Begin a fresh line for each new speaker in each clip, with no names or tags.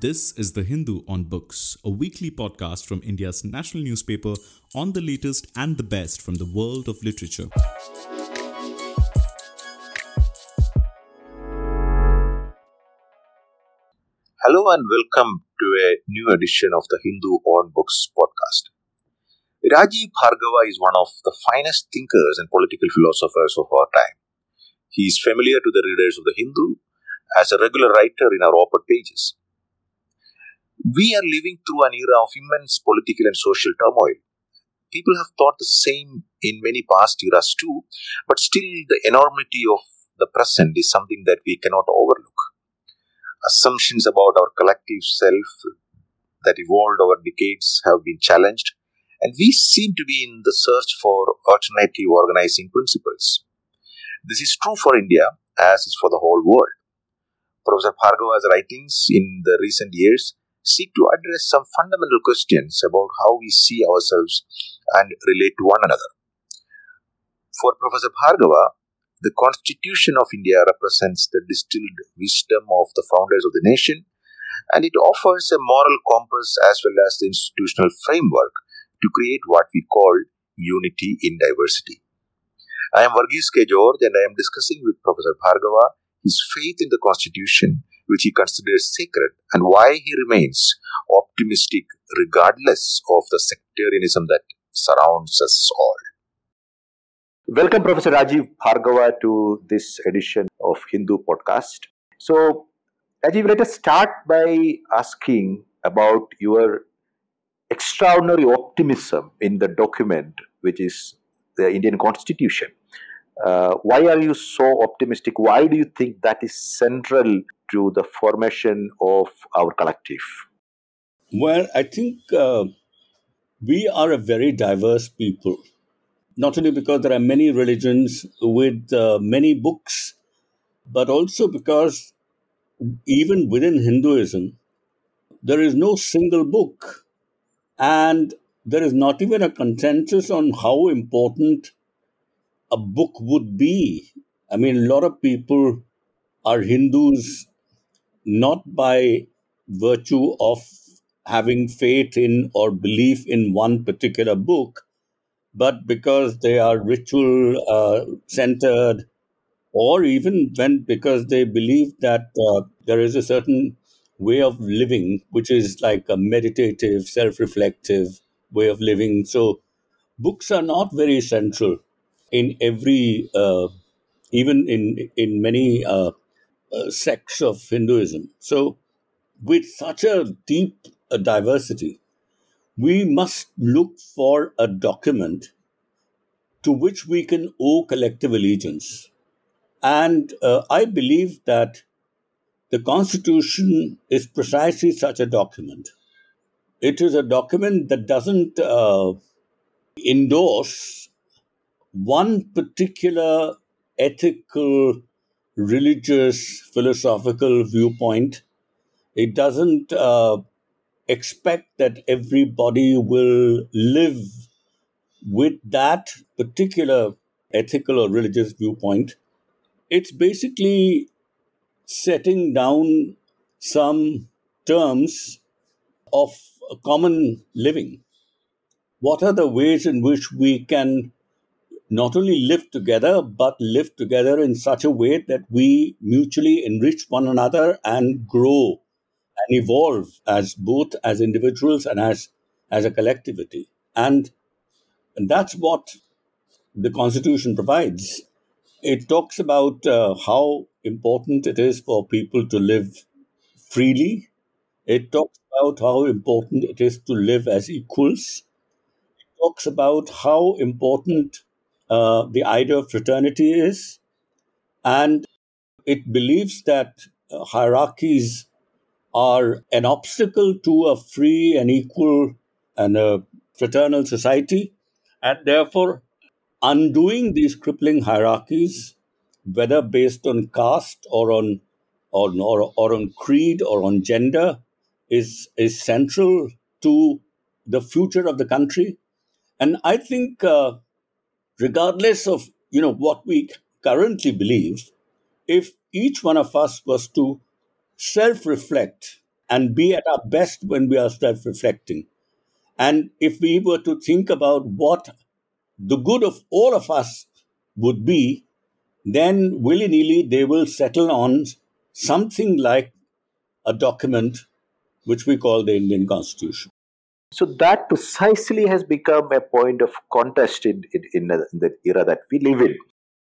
This is The Hindu on Books, a weekly podcast from India's national newspaper on the latest and the best from the world of literature.
Hello and welcome to a new edition of the Hindu on Books podcast. Rajeev Bhargava is one of the finest thinkers and political philosophers of our time. He is familiar to the readers of the Hindu as a regular writer in our op-ed pages. We are living through an era of immense political and social turmoil. People have thought the same in many past eras too, but still the enormity of the present is something that we cannot overlook. Assumptions about our collective self that evolved over decades have been challenged and we seem to be in the search for alternative organizing principles. This is true for India as is for the whole world. Professor Bhargava's writings in the recent years seek to address some fundamental questions about how we see ourselves and relate to one another. For Professor Bhargava, the Constitution of India represents the distilled wisdom of the founders of the nation and it offers a moral compass as well as the institutional framework to create what we call unity in diversity. I am Varghese K. George and I am discussing with Professor Bhargava his faith in the Constitution, which he considers sacred, and why he remains optimistic regardless of the sectarianism that surrounds us all.
Welcome, Professor Rajeev Bhargava, to this edition of Hindu podcast. So, Rajeev, let us start by asking about your extraordinary optimism in the document, which is the Indian Constitution. Uh, why are you so optimistic? Why do you think that is central to the formation of our collective?
Well, I think uh, we are a very diverse people, not only because there are many religions with uh, many books, but also because even within Hinduism, there is no single book and there is not even a consensus on how important a book would be. I mean, a lot of people are Hindus not by virtue of having faith in or belief in one particular book, but because they are ritual uh, centered, or even when because they believe that uh, there is a certain way of living, which is like a meditative, self reflective way of living. So, books are not very central in every, uh, even in, in many uh, sects of Hinduism. So, with such a deep uh, diversity, we must look for a document to which we can owe collective allegiance. And uh, I believe that the Constitution is precisely such a document. It is a document that doesn't uh, endorse one particular ethical, religious, philosophical viewpoint. It doesn't uh, expect that everybody will live with that particular ethical or religious viewpoint. It's basically setting down some terms of common living. What are the ways in which we can not only live together, but live together in such a way that we mutually enrich one another and grow and evolve as both as individuals and as, as a collectivity. And, and that's what the Constitution provides. It talks about uh, how important it is for people to live freely. It talks about how important it is to live as equals. It talks about how important uh, the idea of fraternity is. And it believes that uh, hierarchies are an obstacle to a free and equal and a fraternal society. And therefore, undoing these crippling hierarchies whether based on caste or on or, or, or on creed or on gender, is is central to the future of the country. And I think, uh, regardless of you know what we currently believe, if each one of us was to self-reflect and be at our best when we are self reflecting. And if we were to think about what the good of all of us would be, then willy nilly they will settle on something like a document which we call the Indian Constitution.
So that precisely has become a point of contest in, in, in, the era that we live in.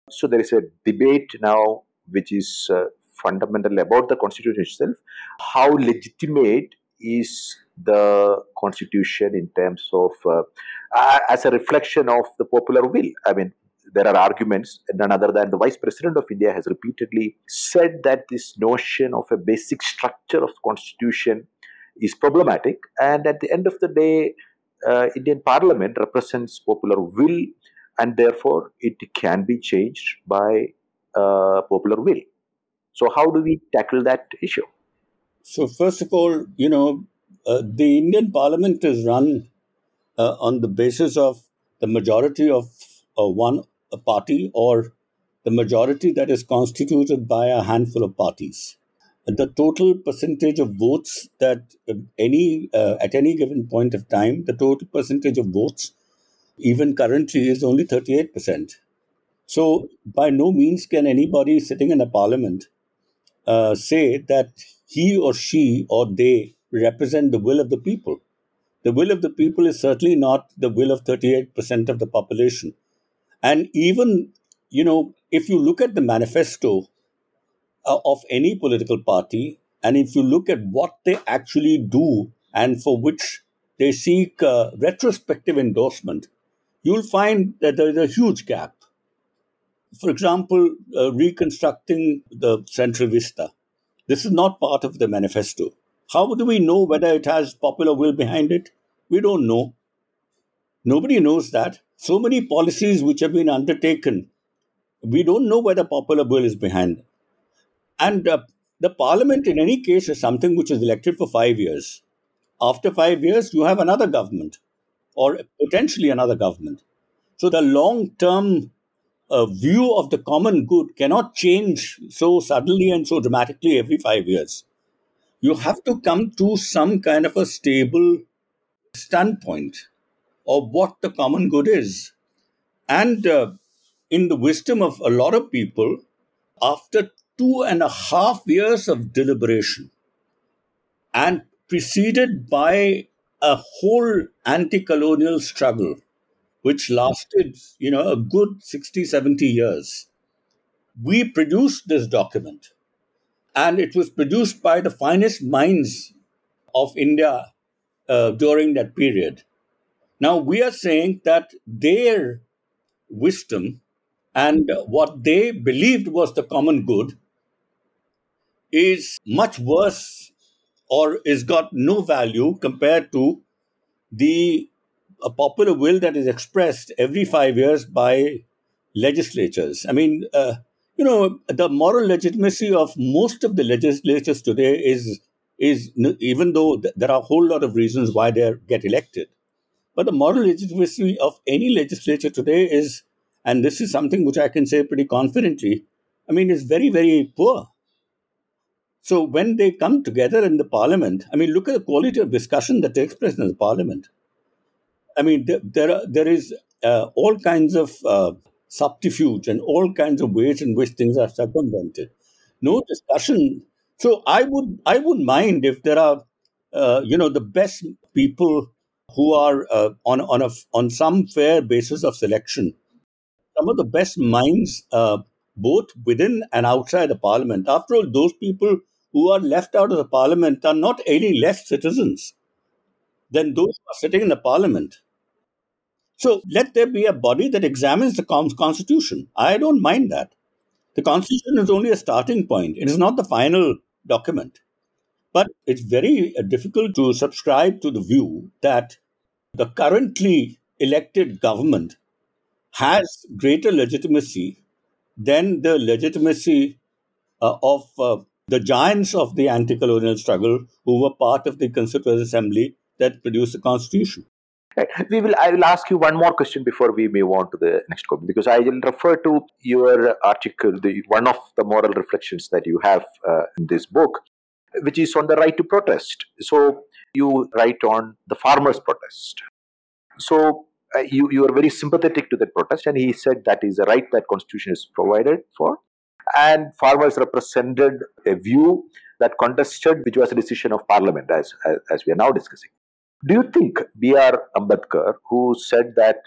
So there is a debate now which is uh, fundamental about the constitution itself. How legitimate is the constitution in terms of uh, as a reflection of the popular will? I mean, there are arguments, none other than the Vice President of India has repeatedly said that this notion of a basic structure of the constitution is problematic. And at the end of the day, uh, Indian Parliament represents popular will, and therefore it can be changed by uh, popular will. So, how do we tackle that issue?
So, first of all, you know, uh, the Indian Parliament is run uh, on the basis of the majority of uh, one party or the majority that is constituted by a handful of parties. The total percentage of votes that uh, any uh, at any given point of time, the total percentage of votes, even currently, is only thirty eight percent. So, by no means can anybody sitting in a parliament uh, say that he or she or they represent the will of the people. The will of the people is certainly not the will of 38% of the population. And even, you know, if you look at the manifesto uh, of any political party, and if you look at what they actually do and for which they seek uh, retrospective endorsement, you'll find that there is a huge gap. For example, uh, reconstructing the Central Vista. This is not part of the manifesto. How do we know whether it has popular will behind it? We don't know. Nobody knows that. So many policies which have been undertaken, we don't know whether popular will is behind them. And uh, the parliament, in any case, is something which is elected for five years. After five years, you have another government or potentially another government. So the long term uh, view of the common good cannot change so suddenly and so dramatically every five years. You have to come to some kind of a stable standpoint of what the common good is. And uh, in the wisdom of a lot of people, after two and a half years of deliberation and preceded by a whole anti-colonial struggle which lasted you know a good 60 70 years. We produced this document and it was produced by the finest minds of india uh, during that period. Now, we are saying that their wisdom and what they believed was the common good is much worse or is got no value compared to the a popular will that is expressed every five years by legislatures. I mean, uh, you know, the moral legitimacy of most of the legislatures today is is even though there are a whole lot of reasons why they get elected, but the moral legitimacy of any legislature today is, and this is something which I can say pretty confidently, I mean, is very, very poor. So when they come together in the parliament, I mean, look at the quality of discussion that takes place in the parliament. I mean, there, there, are, there is uh, all kinds of uh, subterfuge and all kinds of ways in which things are circumvented. No discussion. So I would I would mind if there are, uh, you know, the best people who are uh, on on a on some fair basis of selection. Some of the best minds, uh, both within and outside the parliament. After all, those people who are left out of the parliament are not any less citizens than those who are sitting in the parliament. So let there be a body that examines the constitution. I don't mind that. The constitution is only a starting point. It is not the final document. But it's very uh, difficult to subscribe to the view that the currently elected government has greater legitimacy than the legitimacy uh, of uh, the giants of the anti colonial struggle who were part of the Constituent Assembly that produced the Constitution.
We will. I will ask you one more question before we move on to the next comment because I will refer to your article, the one of the moral reflections that you have uh, in this book, which is on the right to protest. So you write on the farmers' protest. So uh, you, you are very sympathetic to that protest, and he said that is a right that constitution is provided for. And farmers represented a view that contested, which was a decision of parliament, as, as, as we are now discussing. Do you think B.R. Ambedkar, who said that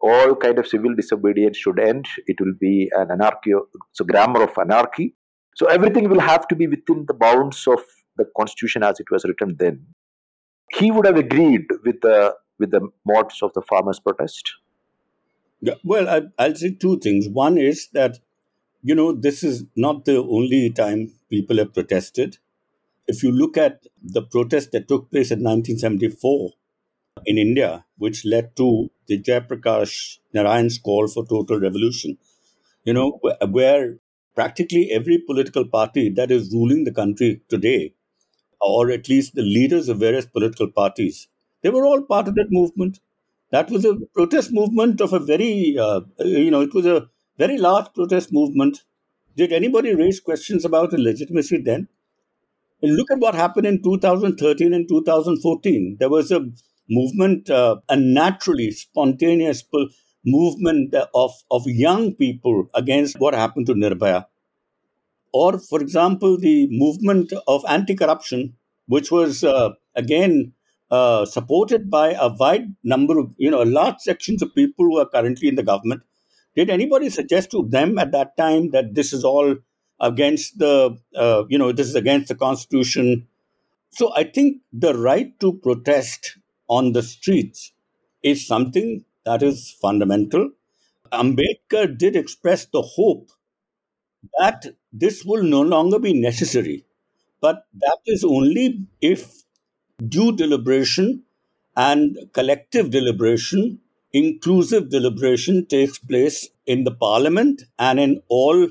all kind of civil disobedience should end, it will be an anarchy, so grammar of anarchy. So everything will have to be within the bounds of the constitution as it was written then. He would have agreed with the with the modes of the farmers' protest?
Yeah, well, I, I'll say two things. One is that, you know, this is not the only time people have protested. If you look at the protest that took place in 1974 in India, which led to the Jayaprakash Narayan's call for total revolution, you know, where practically every political party that is ruling the country today, or at least the leaders of various political parties, they were all part of that movement. That was a protest movement of a very, uh, you know, it was a very large protest movement. Did anybody raise questions about the legitimacy then? And look at what happened in 2013 and 2014. There was a movement, uh, a naturally spontaneous movement of, of young people against what happened to Nirbhaya. Or, for example, the movement of anti corruption, which was uh, again uh, supported by a wide number of, you know, large sections of people who are currently in the government. Did anybody suggest to them at that time that this is all against the, uh, you know, this is against the Constitution? So I think the right to protest on the streets is something that is fundamental. Ambedkar did express the hope that this will no longer be necessary, but that is only if due deliberation and collective deliberation, inclusive deliberation takes place in the parliament and in all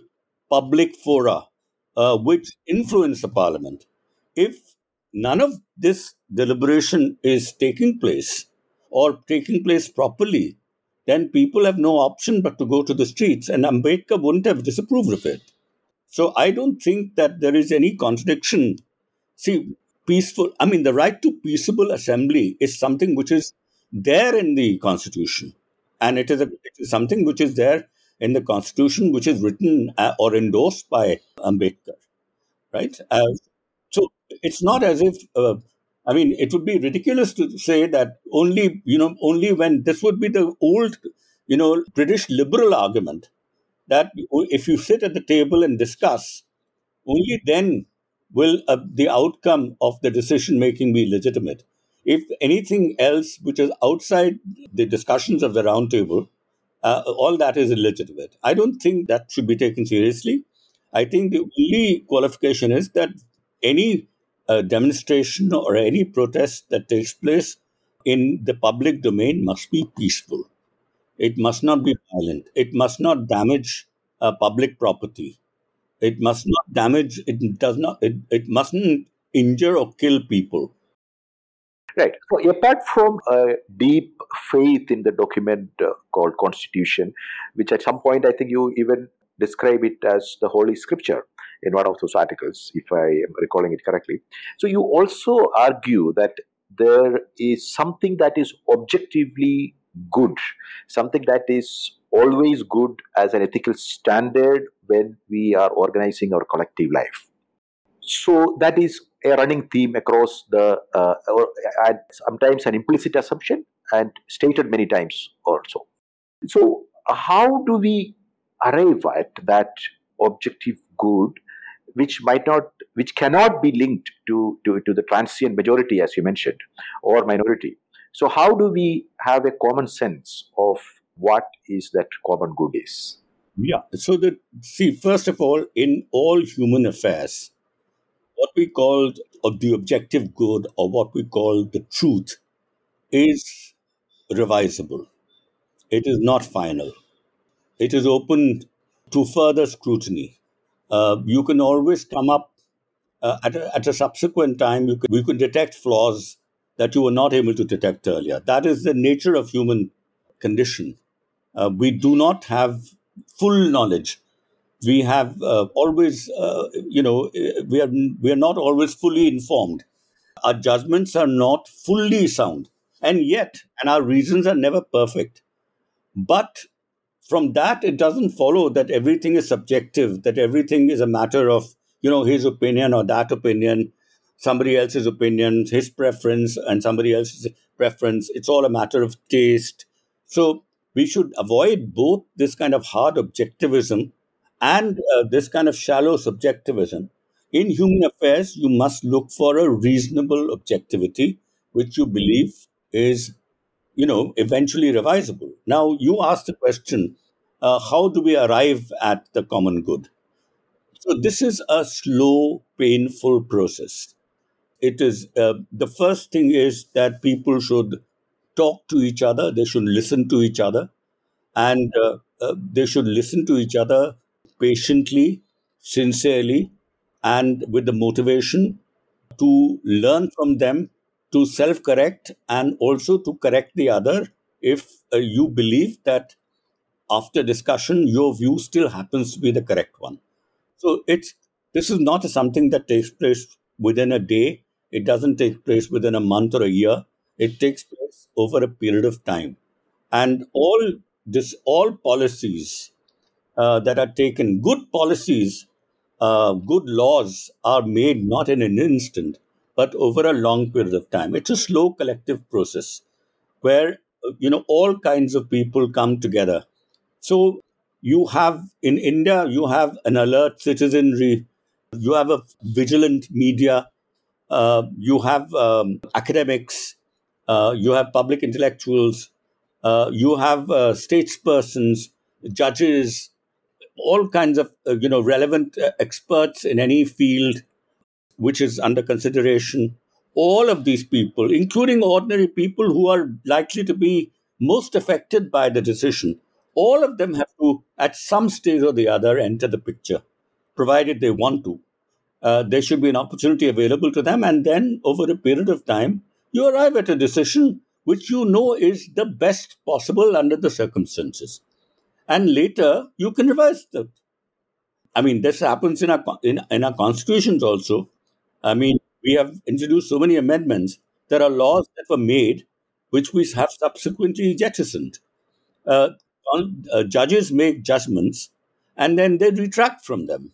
public fora uh, which influence the parliament. If none of this deliberation is taking place or taking place properly, then people have no option but to go to the streets, and Ambedkar wouldn't have disapproved of it. So I don't think that there is any contradiction. See, peaceful, I mean, the right to peaceable assembly is something which is there in the Constitution. And it is, a, it is something which is there in the Constitution, which is written uh, or endorsed by Ambedkar, right? Uh, so it's not as if, uh, I mean, it would be ridiculous to say that only, you know, only when this would be the old, you know, British liberal argument that if you sit at the table and discuss, only then will uh, the outcome of the decision making be legitimate? If anything else which is outside the discussions of the roundtable, uh, all that is illegitimate. I don't think that should be taken seriously. I think the only qualification is that any uh, demonstration or any protest that takes place in the public domain must be peaceful. It must not be violent. It must not damage uh, public property. It must not damage, it does not, it, it mustn't injure or kill people.
Right. So, apart from a deep faith in the document uh, called Constitution, which at some point I think you even describe it as the Holy Scripture in one of those articles, if I am recalling it correctly. So, you also argue that there is something that is objectively good, something that is always good as an ethical standard when we are organizing our collective life. So that is a running theme across the, uh, sometimes an implicit assumption and stated many times also. So how do we arrive at that objective good, which might not, which cannot be linked to, to, to the transient majority, as you mentioned, or minority? So how do we have a common sense of what is that common good is?
Yeah. So that see, first of all, in all human affairs, what we call the objective good or what we call the truth is revisable. It is not final. It is open to further scrutiny. Uh, you can always come up uh, at, a, at a subsequent time. You can, we can detect flaws that you were not able to detect earlier. That is the nature of human condition. Uh, we do not have full knowledge. We have uh, always, uh, you know, we are we are not always fully informed. Our judgments are not fully sound, and yet, and our reasons are never perfect. But from that, it doesn't follow that everything is subjective, that everything is a matter of, you know, his opinion or that opinion, somebody else's opinion, his preference, and somebody else's preference. It's all a matter of taste. So we should avoid both this kind of hard objectivism and uh, this kind of shallow subjectivism. In human affairs, you must look for a reasonable objectivity, which you believe is, you know, eventually revisable. Now, you asked the question uh, how do we arrive at the common good? So, this is a slow, painful process. It is uh, the first thing is that people should talk to each other, they should listen to each other, and uh, uh they should listen to each other patiently, sincerely, and with the motivation to learn from them, to self correct, and also to correct the other if uh, you believe that after discussion your view still happens to be the correct one. So it's this is not something that takes place within a day. It doesn't take place within a month or a year. It takes place over a period of time. And all this all policies uh, that are taken. Good policies, uh, good laws are made not in an instant, but over a long period of time. It's a slow collective process where you know all kinds of people come together. So you have in India, you have an alert citizenry, you have a vigilant media, uh, you have um, academics, uh, you have public intellectuals, uh, you have uh, statespersons, judges, all kinds of uh, you know relevant uh, experts in any field which is under consideration all of these people including ordinary people who are likely to be most affected by the decision all of them have to at some stage or the other enter the picture provided they want to. Uh, there should be an opportunity available to them and then over a period of time you arrive at a decision which you know is the best possible under the circumstances and later you can revise that. I mean, this happens in our in, in our constitutions also. I mean, we have introduced so many amendments. There are laws that were made which we have subsequently jettisoned. Uh, uh, judges make judgments and then they retract from them.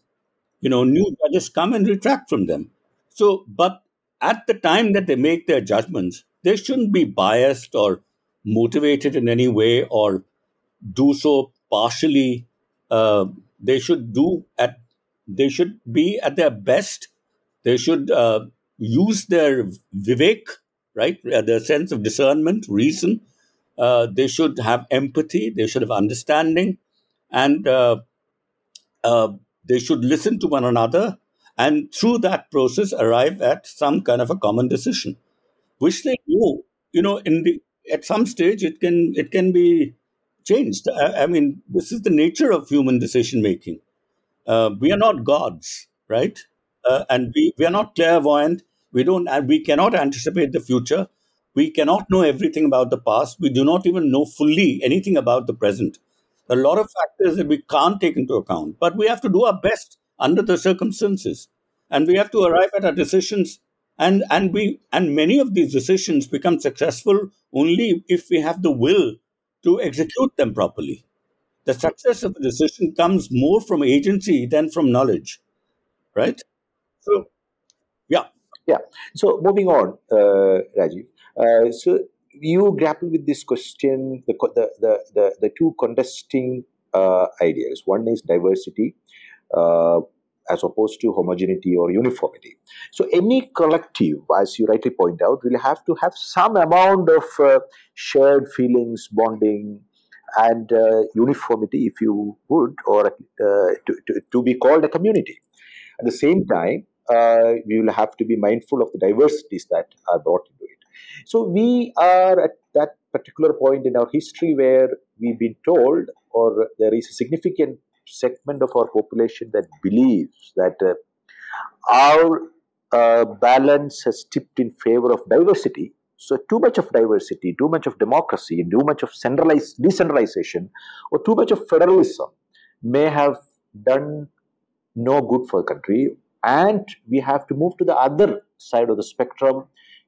You know, new judges come and retract from them. So, but at the time that they make their judgments, they shouldn't be biased or motivated in any way or do so partially uh, they should do at they should be at their best. They should uh, use their vivek right? Uh, their sense of discernment reason. Uh, they should have empathy. They should have understanding. And uh, uh, they should listen to one another. And through that process arrive at some kind of a common decision. Which they know you know in the at some stage it can it can be changed. I, I mean, this is the nature of human decision making. Uh, we are not gods, right? Uh, and we, we are not clairvoyant. We don't. We cannot anticipate the future. We cannot know everything about the past. We do not even know fully anything about the present. A lot of factors that we can't take into account. But we have to do our best under the circumstances, and we have to arrive at our decisions. And and we and many of these decisions become successful only if we have the will to execute them properly. The success of the decision comes more from agency than from knowledge, right? So, yeah.
Yeah. So, moving on, uh, Rajeev. Uh, so, you grapple with this question the, the, the, the, the two contesting uh, ideas. One is diversity. Uh, as opposed to homogeneity or uniformity. So, any collective, as you rightly point out, will have to have some amount of uh, shared feelings, bonding, and uh, uniformity, if you would, or uh, to, to, to, be called a community. At the same time, uh, we will have to be mindful of the diversities that are brought into it. So, we are at that particular point in our history where we've been told, or there is a significant segment of our population that believes that uh, our uh, balance has tipped in favor of diversity. So, too much of diversity, too much of democracy, too much of centralized decentralization, or too much of federalism may have done no good for the country. And we have to move to the other side of the spectrum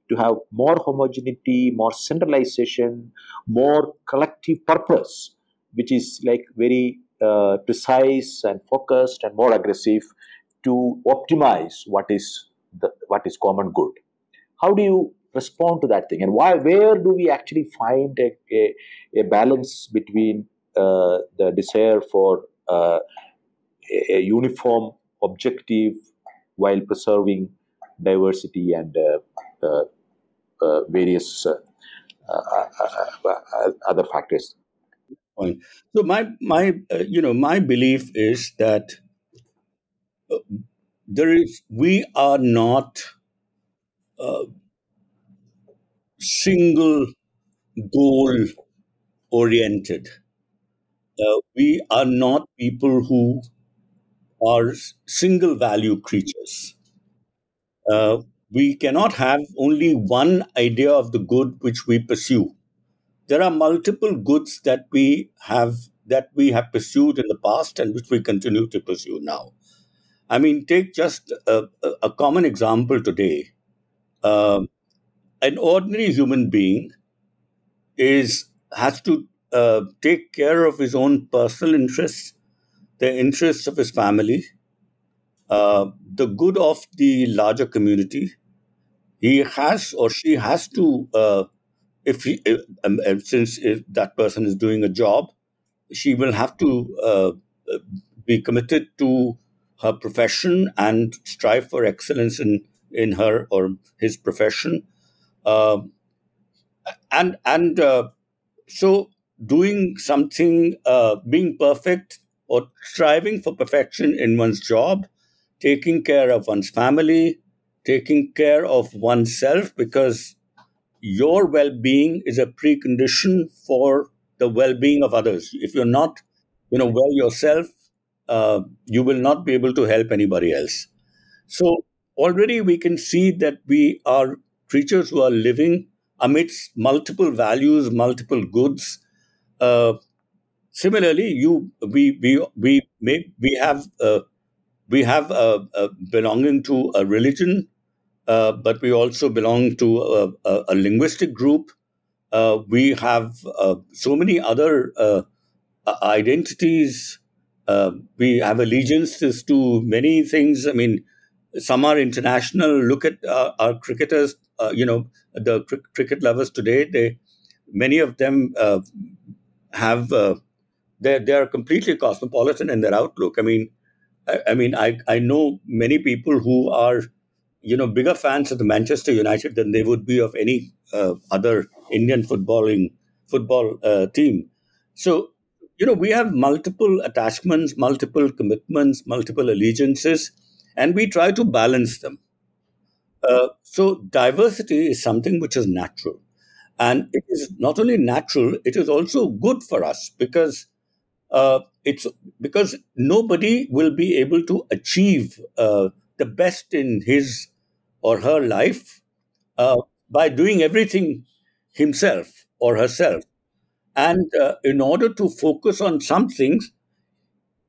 to have more homogeneity, more centralization, more collective purpose, which is like very uh, precise and focused and more aggressive to optimize what is the what is common good. How do you respond to that thing, and why? Where do we actually find a, a, a balance between uh, the desire for uh, a, a, uniform objective while preserving diversity and uh, uh, uh various other factors?
So my my you know my belief is that there is we are not uh, single goal oriented. Uh, we are not people who are single value creatures. Uh, we cannot have only one idea of the good which we pursue there are multiple goods that we have that we have pursued in the past and which we continue to pursue now I mean, take just a, a common example today. Uh, an ordinary human being is has to uh, take care of his own personal interests, the interests of his family, uh, the good of the larger community. He has or she has to, uh, if, he, if um, since if that person is doing a job, she will have to uh, be committed to her profession and strive for excellence in, in her or his profession. Uh, and and uh, so doing something, uh, being perfect or striving for perfection in one's job, taking care of one's family, taking care of oneself, because your well being is a precondition for the well being of others. If you're not, you know, well yourself, uh, you will not be able to help anybody else. So already we can see that we are creatures who are living amidst multiple values, multiple goods. Uh, similarly, you we we we may we have uh, we have belonging to a religion, uh, but we also belong to a, a, a linguistic group. Uh, we have uh, so many other uh, identities we have allegiances to many things. I mean, some are international. Look at our cricketers. You know, the cr- cricket lovers today. They many of them have they they are completely cosmopolitan in their outlook. I mean, I, I, mean, I I know many people who are you know bigger fans of the Manchester United than they would be of any uh, other Indian footballing football team. So you know, we have multiple attachments, multiple commitments, multiple allegiances, and we try to balance them. Uh, so, diversity is something which is natural. And it is not only natural, it is also good for us because uh, it's because nobody will be able to achieve uh, the best in his or her life uh, by doing everything himself or herself. And uh, in order to focus on some things,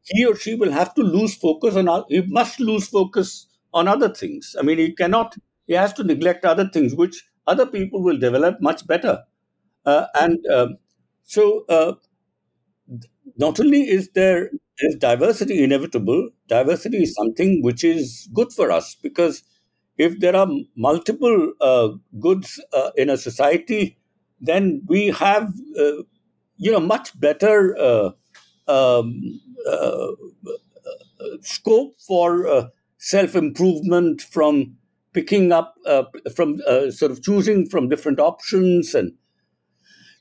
he or she will have to lose focus on, he must lose focus on other things. I mean, he cannot, he has to neglect other things, which other people will develop much better. Uh, and uh, so, uh, not only is there is diversity inevitable, diversity is something which is good for us because if there are multiple uh, goods uh, in a society, then we have uh, you know, much better uh, um, uh, scope for uh, self improvement from picking up from sort of choosing from different options and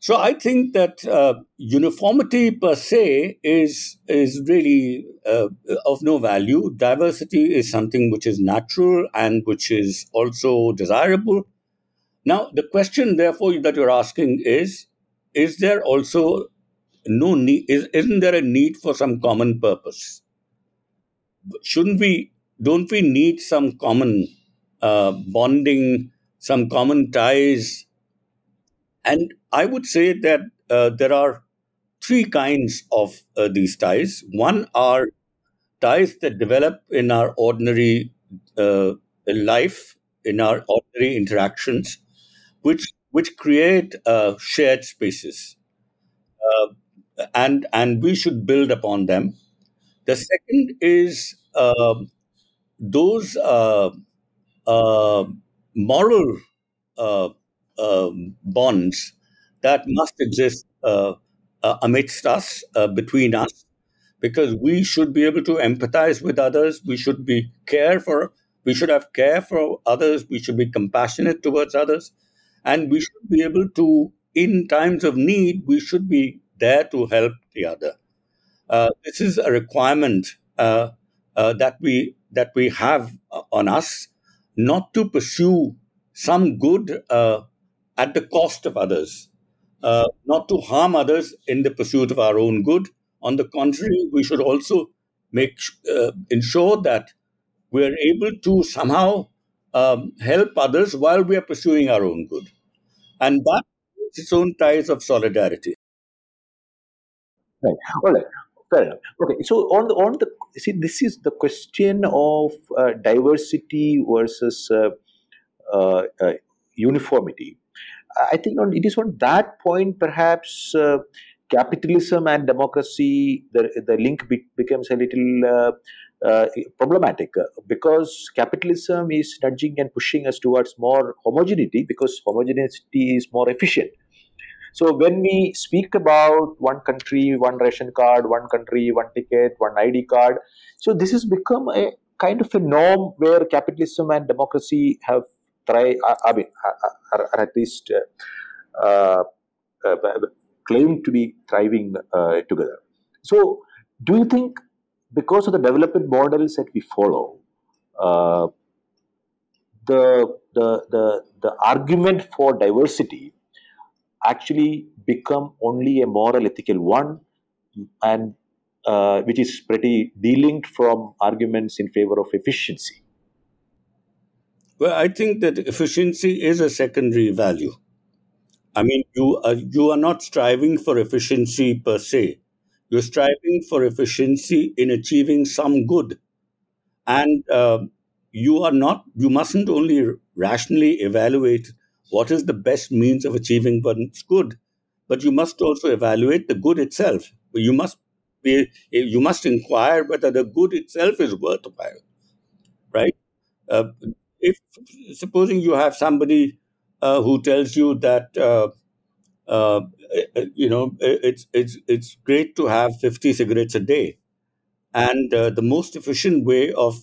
so I think that uh, uniformity per se is is really uh, of no value. Diversity is something which is natural and which is also desirable. Now, the question, therefore, that you're asking is: is there also no need is, isn't there a need for some common purpose shouldn't we don't we need some common uh, bonding some common ties and i would say that uh, there are three kinds of uh, these ties one are ties that develop in our ordinary uh, life, in our ordinary interactions, which which create uh, shared spaces, uh, and and we should build upon them. The second is um, those uh, moral um, bonds that must exist uh, uh, amidst us, uh, between us, because we should be able to empathize with others. We should be care for. We should have care for others. We should be compassionate towards others, and we should be able to, in times of need, we should be there to help the other. Uh, this is a requirement uh, uh, that we that we have on us, not to pursue some good at the cost of others, not to harm others in the pursuit of our own good. On the contrary, we should also make ensure that we are able to somehow um, help others while we are pursuing our own good. And that is its own ties of solidarity.
Right. All right. Fair enough. Okay. So on the on the see, this is the question of uh, diversity versus uh, uh, uh uniformity. I think on, it is on that point perhaps uh, capitalism and democracy the the link be, becomes a little uh, uh, problematic uh, because capitalism is nudging and pushing us towards more homogeneity because homogeneity is more efficient. So when we speak about one country, one ration card, one country, one ticket, one ID card, so this has become a kind of a norm where capitalism and democracy have tried, I mean, are at least uh, uh, claimed to be thriving uh, together. So do you think because of the development models that we follow, uh, the, the, the, the argument for diversity actually become only a moral ethical one and uh, which is pretty delinked from arguments in favor of efficiency
well i think that efficiency is a secondary value i mean you are, you are not striving for efficiency per se you're striving for efficiency in achieving some good. And uh, you are not, you mustn't only rationally evaluate what is the best means of achieving one's good, but you must also evaluate the good itself. You must be, you must inquire whether the good itself is worthwhile, right? Uh, if supposing you have somebody uh, who tells you that uh, uh, you know, it's it's it's great to have 50 cigarettes a day, and uh, the most efficient way of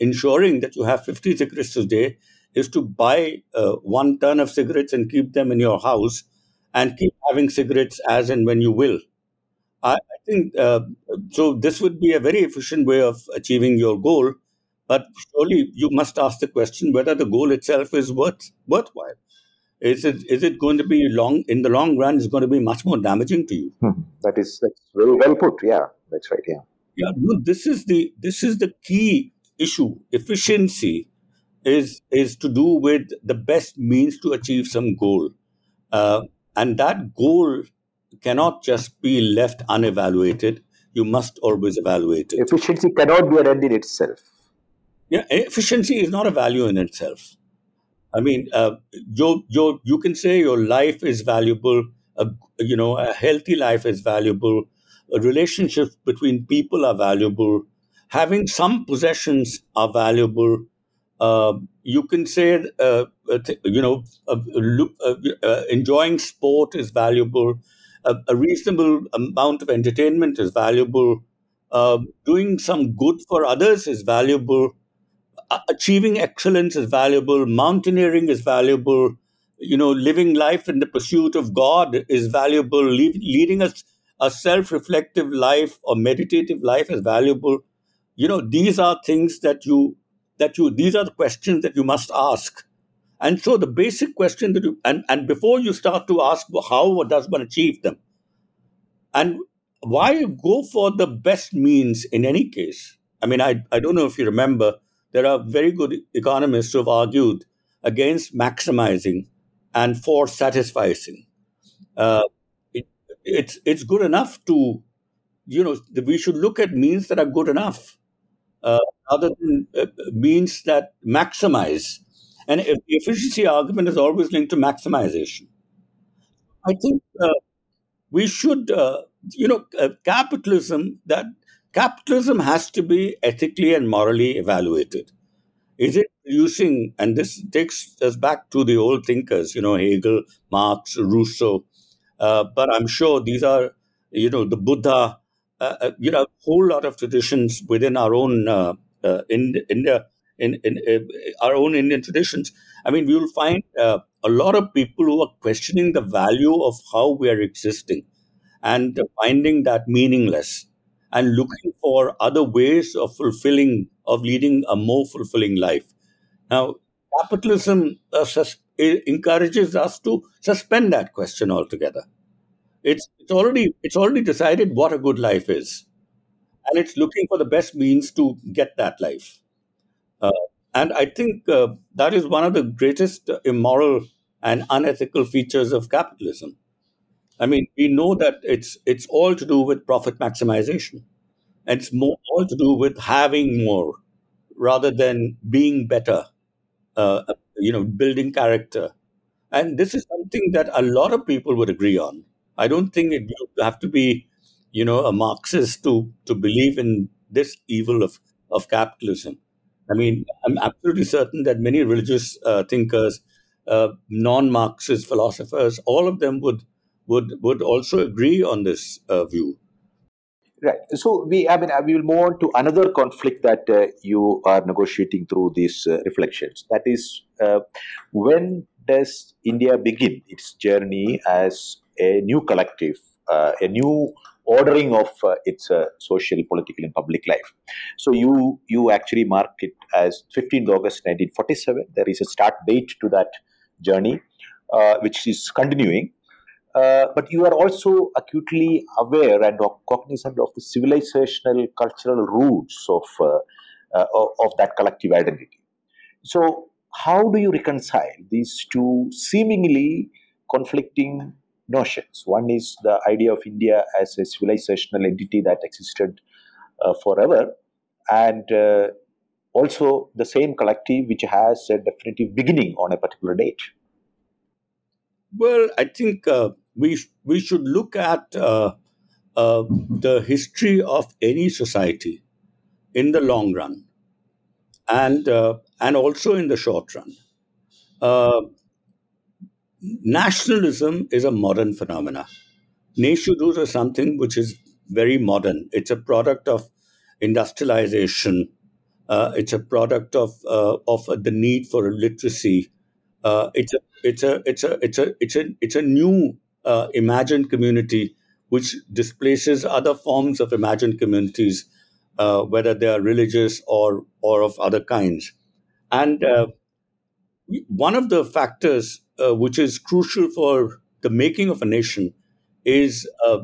ensuring that you have 50 cigarettes a day is to buy uh, one ton of cigarettes and keep them in your house, and keep having cigarettes as and when you will. I, I think uh, so. This would be a very efficient way of achieving your goal, but surely you must ask the question whether the goal itself is worth worthwhile. Is it is it going to be long in the long run is going to be much more damaging to you?
Hmm. that is that's very well put. Yeah that's right yeah.
Yeah no this is the this is the key issue. Efficiency is is to do with the best means to achieve some goal. Uh, and that goal cannot just be left unevaluated. You must always evaluate it.
Efficiency cannot be an end in itself
yeah efficiency is not a value in itself I mean, uh, your, your, you can say your life is valuable, you know, a healthy life is valuable, relationships between people are valuable, having some possessions are valuable. Uh, you can say, uh, you know, uh, uh, enjoying sport is valuable, a, reasonable amount of entertainment is valuable, um, doing some good for others is valuable achieving excellence is valuable, mountaineering is valuable, you know, living life in the pursuit of God is valuable, leading a, a self reflective life or meditative life is valuable. You know, these are things that you, that you, these are the questions that you must ask. And so the basic question that you, and, and before you start to ask how does one achieve them, and why go for the best means in any case? I mean, I, I don't know if you remember, there are very good economists who have argued against maximizing and for satisficing. Uh, it, it's it's good enough to, you know, we should look at means that are good enough. uh, rather than uh, means that maximize. And if the efficiency argument is always linked to maximization. I think uh, we should, uh, you know, uh, capitalism that capitalism has to be ethically and morally evaluated. Is it producing, and this takes us back to the old thinkers, you know, Hegel, Marx, Rousseau, uh, but I'm sure these are, you know, the Buddha, uh, uh you know, a whole lot of traditions within our own uh, uh in India, in, in uh, our own Indian traditions. I mean, we will find a lot of people who are questioning the value of how we are existing and finding that meaningless and looking for other ways of fulfilling, of leading a more fulfilling life. Now, capitalism uh, sus- encourages us to suspend that question altogether. It's, it's already it's already decided what a good life is, and it's looking for the best means to get that life. Uh, and I think uh, that is one of the greatest immoral and unethical features of capitalism. I mean, we know that it's it's all to do with profit maximization. And it's more all to do with having more rather than being better. Uh, you know, building character, and this is something that a lot of people would agree on. I don't think it, you have to be, you know, a Marxist to to believe in this evil of of capitalism. I mean, I'm absolutely certain that many religious uh, thinkers, uh, non-Marxist philosophers, all of them would would would also agree on this uh, view.
Right. So we, I mean, we will move on to another conflict that uh, you are negotiating through these uh, reflections. That is, uh, when does India begin its journey as a new collective, uh, a new ordering of uh, its uh, social, political, and public life? So you you actually marked it as 15th August 1947. There is a start date to that journey, which is continuing uh, but you are also acutely aware and cognizant of the civilizational cultural roots of, uh, uh, of that collective identity. So, how do you reconcile these two seemingly conflicting notions? One is the idea of India as a civilizational entity that existed uh, forever, and uh, also the same collective which has a definitive beginning on a particular date.
Well, I think uh, we we should look at uh, uh, the history of any society in the long run, and uh, and also in the short run. Uh, nationalism is a modern phenomena. Nationhood is something which is very modern. It's a product of industrialization. Uh, it's a product of uh, of the need for literacy. it's a it's a it's a it's a it's a it's a new uh, imagined community which displaces other forms of imagined communities, uh, whether they are religious or or of other kinds. And uh, one of the factors uh, which is crucial for the making of a nation is uh,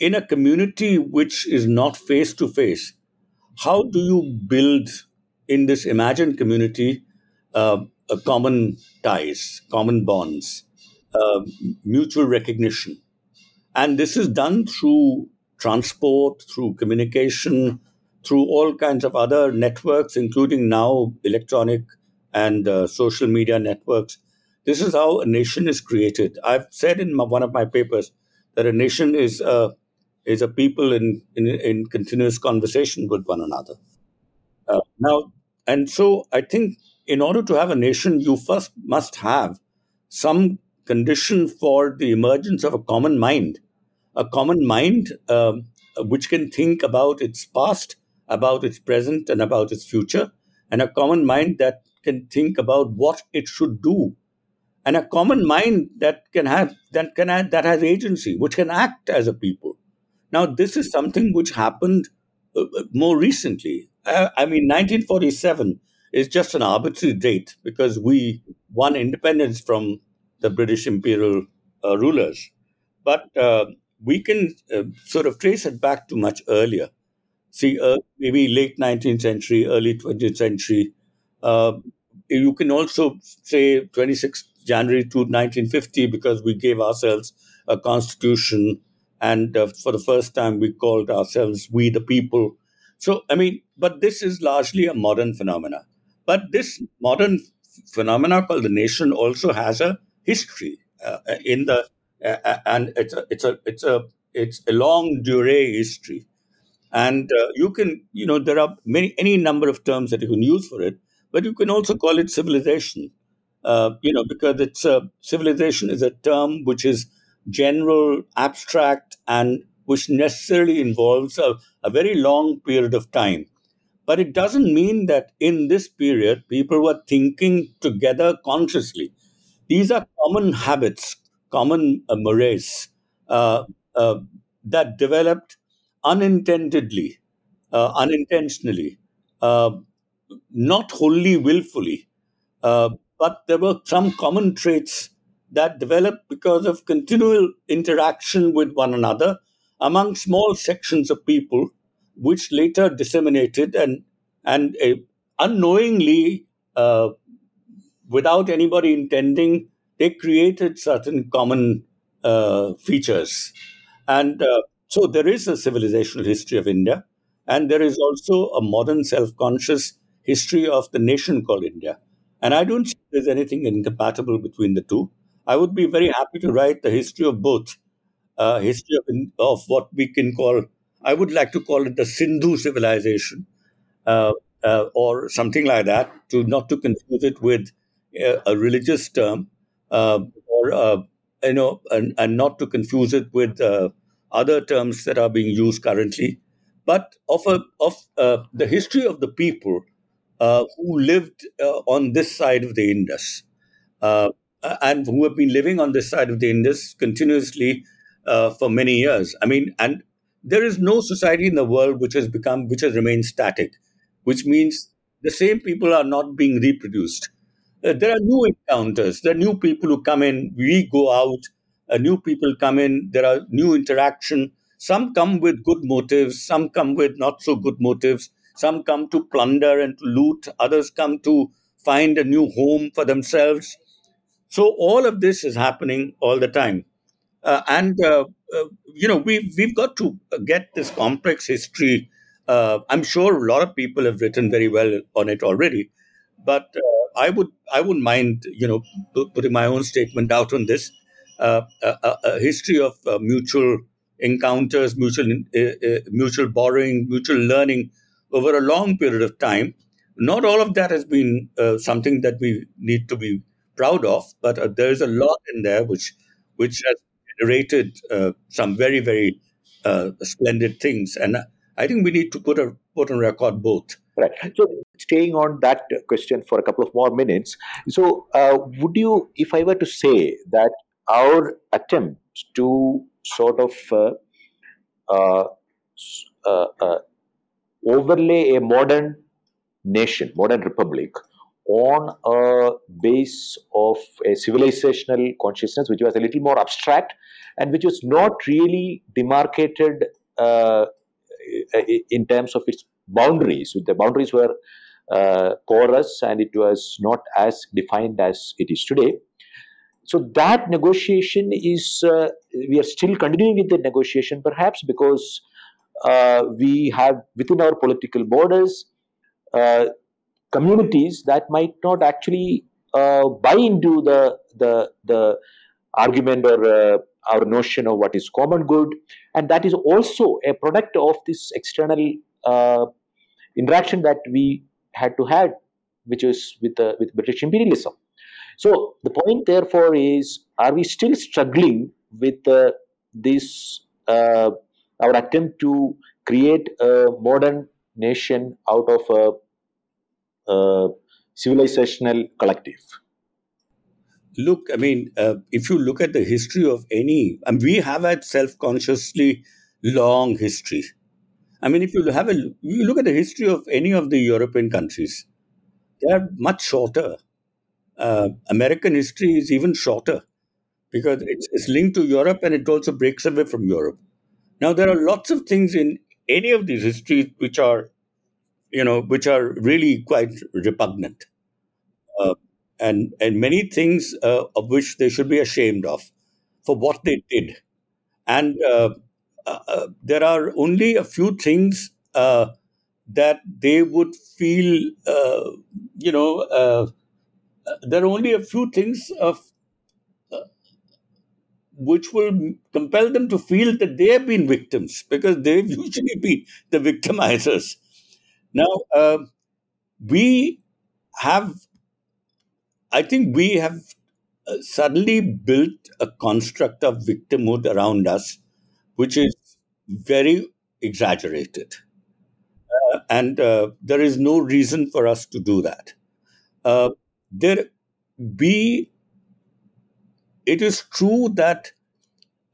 in a community which is not face to face. How do you build in this imagined community uh, common ties, common bonds? Uh, mutual recognition. And this is done through transport, through communication, through all kinds of other networks, including now electronic and uh, social media networks. This is how a nation is created. I've said in my, one of my papers that a nation is a, is a people in, in, in continuous conversation with one another. Uh, now, and so I think in order to have a nation, you first must have some condition for the emergence of a common mind, a common mind um, which can think about its past, about its present, and about its future, and a common mind that can think about what it should do, and a common mind that can have that can have, that has agency, which can act as a people. Now, this is something which happened uh, uh more recently. Uh, I mean, 1947 is just an arbitrary date because we won independence from the British imperial uh, rulers. But uh, we can uh, sort of trace it back to much earlier. See, uh, maybe late 19th century, early 20th century. You can also say 26 January to 1950 because we gave ourselves a constitution, and uh, for the first time we called ourselves "We the People." So, I mean, but this is largely a modern phenomena. But this modern phenomena called the nation also has a history uh, in the uh, and it's a it's a it's a it's a longue durée history. And uh, you can you know there are many any number of terms that you can use for it but you can also call it civilization. Uh, you know because it's a civilization is a term which is general abstract and which necessarily involves a, a very long period of time. But it doesn't mean that in this period people were thinking together consciously these are common habits common uh, mores uh, uh, that developed unintendedly, uh, unintentionally, uh, not wholly willfully, uh, but there were some common traits that developed because of continual interaction with one another among small sections of people, which later disseminated and and unknowingly, uh, without anybody intending, they created certain common uh, features. And uh, so there is a civilizational history of India, and there is also a modern self conscious history of the nation called India. And I don't see there's anything incompatible between the two. I would be very happy to write the history of both. Uh, history of, of what we can call, I would like to call it the Sindhu civilization, uh, uh, or something like that, to not to confuse it with a, uh, religious term, uh, or uh, you know, and, and, not to confuse it with other terms that are being used currently, but of, a, of uh, the history of the people uh, who lived uh, on this side of the Indus uh, and who have been living on this side of the Indus continuously uh, for many years. I mean, and there is no society in the world which has become, which has remained static, which means the same people are not being reproduced. Uh, there are new encounters. There are new people who come in. We go out uh, new people come in, there are new interaction. Some come with good motives, some come with not so good motives. Some come to plunder and to loot, others come to find a new home for themselves. So all of this is happening all the time. Uh, and uh, uh, you know we've we've got to get this complex history. Uh, I'm sure a lot of people have written very well on it already, but I would I wouldn't mind you know putting my own statement out on this a, a, history of uh, mutual encounters, mutual uh, uh, mutual borrowing, mutual learning over a long period of time. Not all of that has been something that we need to be proud of, but there is a lot in there which which has generated some very very splendid things, and I think we need to put a put on record both.
Right. So, staying on that question for a couple of more minutes. So, uh, would you, if I were to say that our attempt to sort of uh, uh, uh, uh, overlay a modern nation, modern republic, on a base of a civilizational consciousness, which was a little more abstract and which was not really demarcated uh, in terms of its boundaries. The boundaries were uh, porous and it was not as defined as it is today. So that negotiation is, uh, we are still continuing with the negotiation perhaps because uh, we have within our political borders uh, communities that might not actually uh, buy into the, the, the argument or uh, our notion of what is common good. And that is also a product of this external uh, interaction that we had to have, which is with, with British imperialism. So the point, therefore, is: Are we still struggling with uh, this uh, our attempt to create a modern nation out of a, a civilizational collective?
Look, I mean, uh, if you look at the history of any, mean, we have had self-consciously long history. I mean, if you have a, you look at the history of any of the European countries, they are much shorter. Uh, American history is even shorter because it's, it's linked to Europe and it also breaks away from Europe. Now, there are lots of things in any of these histories which are, you know, which are really quite repugnant, uh, and and many things uh, of which they should be ashamed of for what they did, and uh, uh, uh there are only a few things that they would feel, uh, you know, uh, there are only a few things of uh, which will compel them to feel that they have been victims because they've usually been the victimizers. Now, uh, we have, I think we have uh, suddenly built a construct of victimhood around us, which is very exaggerated. Uh, and uh, there is no reason for us to do that. Uh, there, we, it is true that,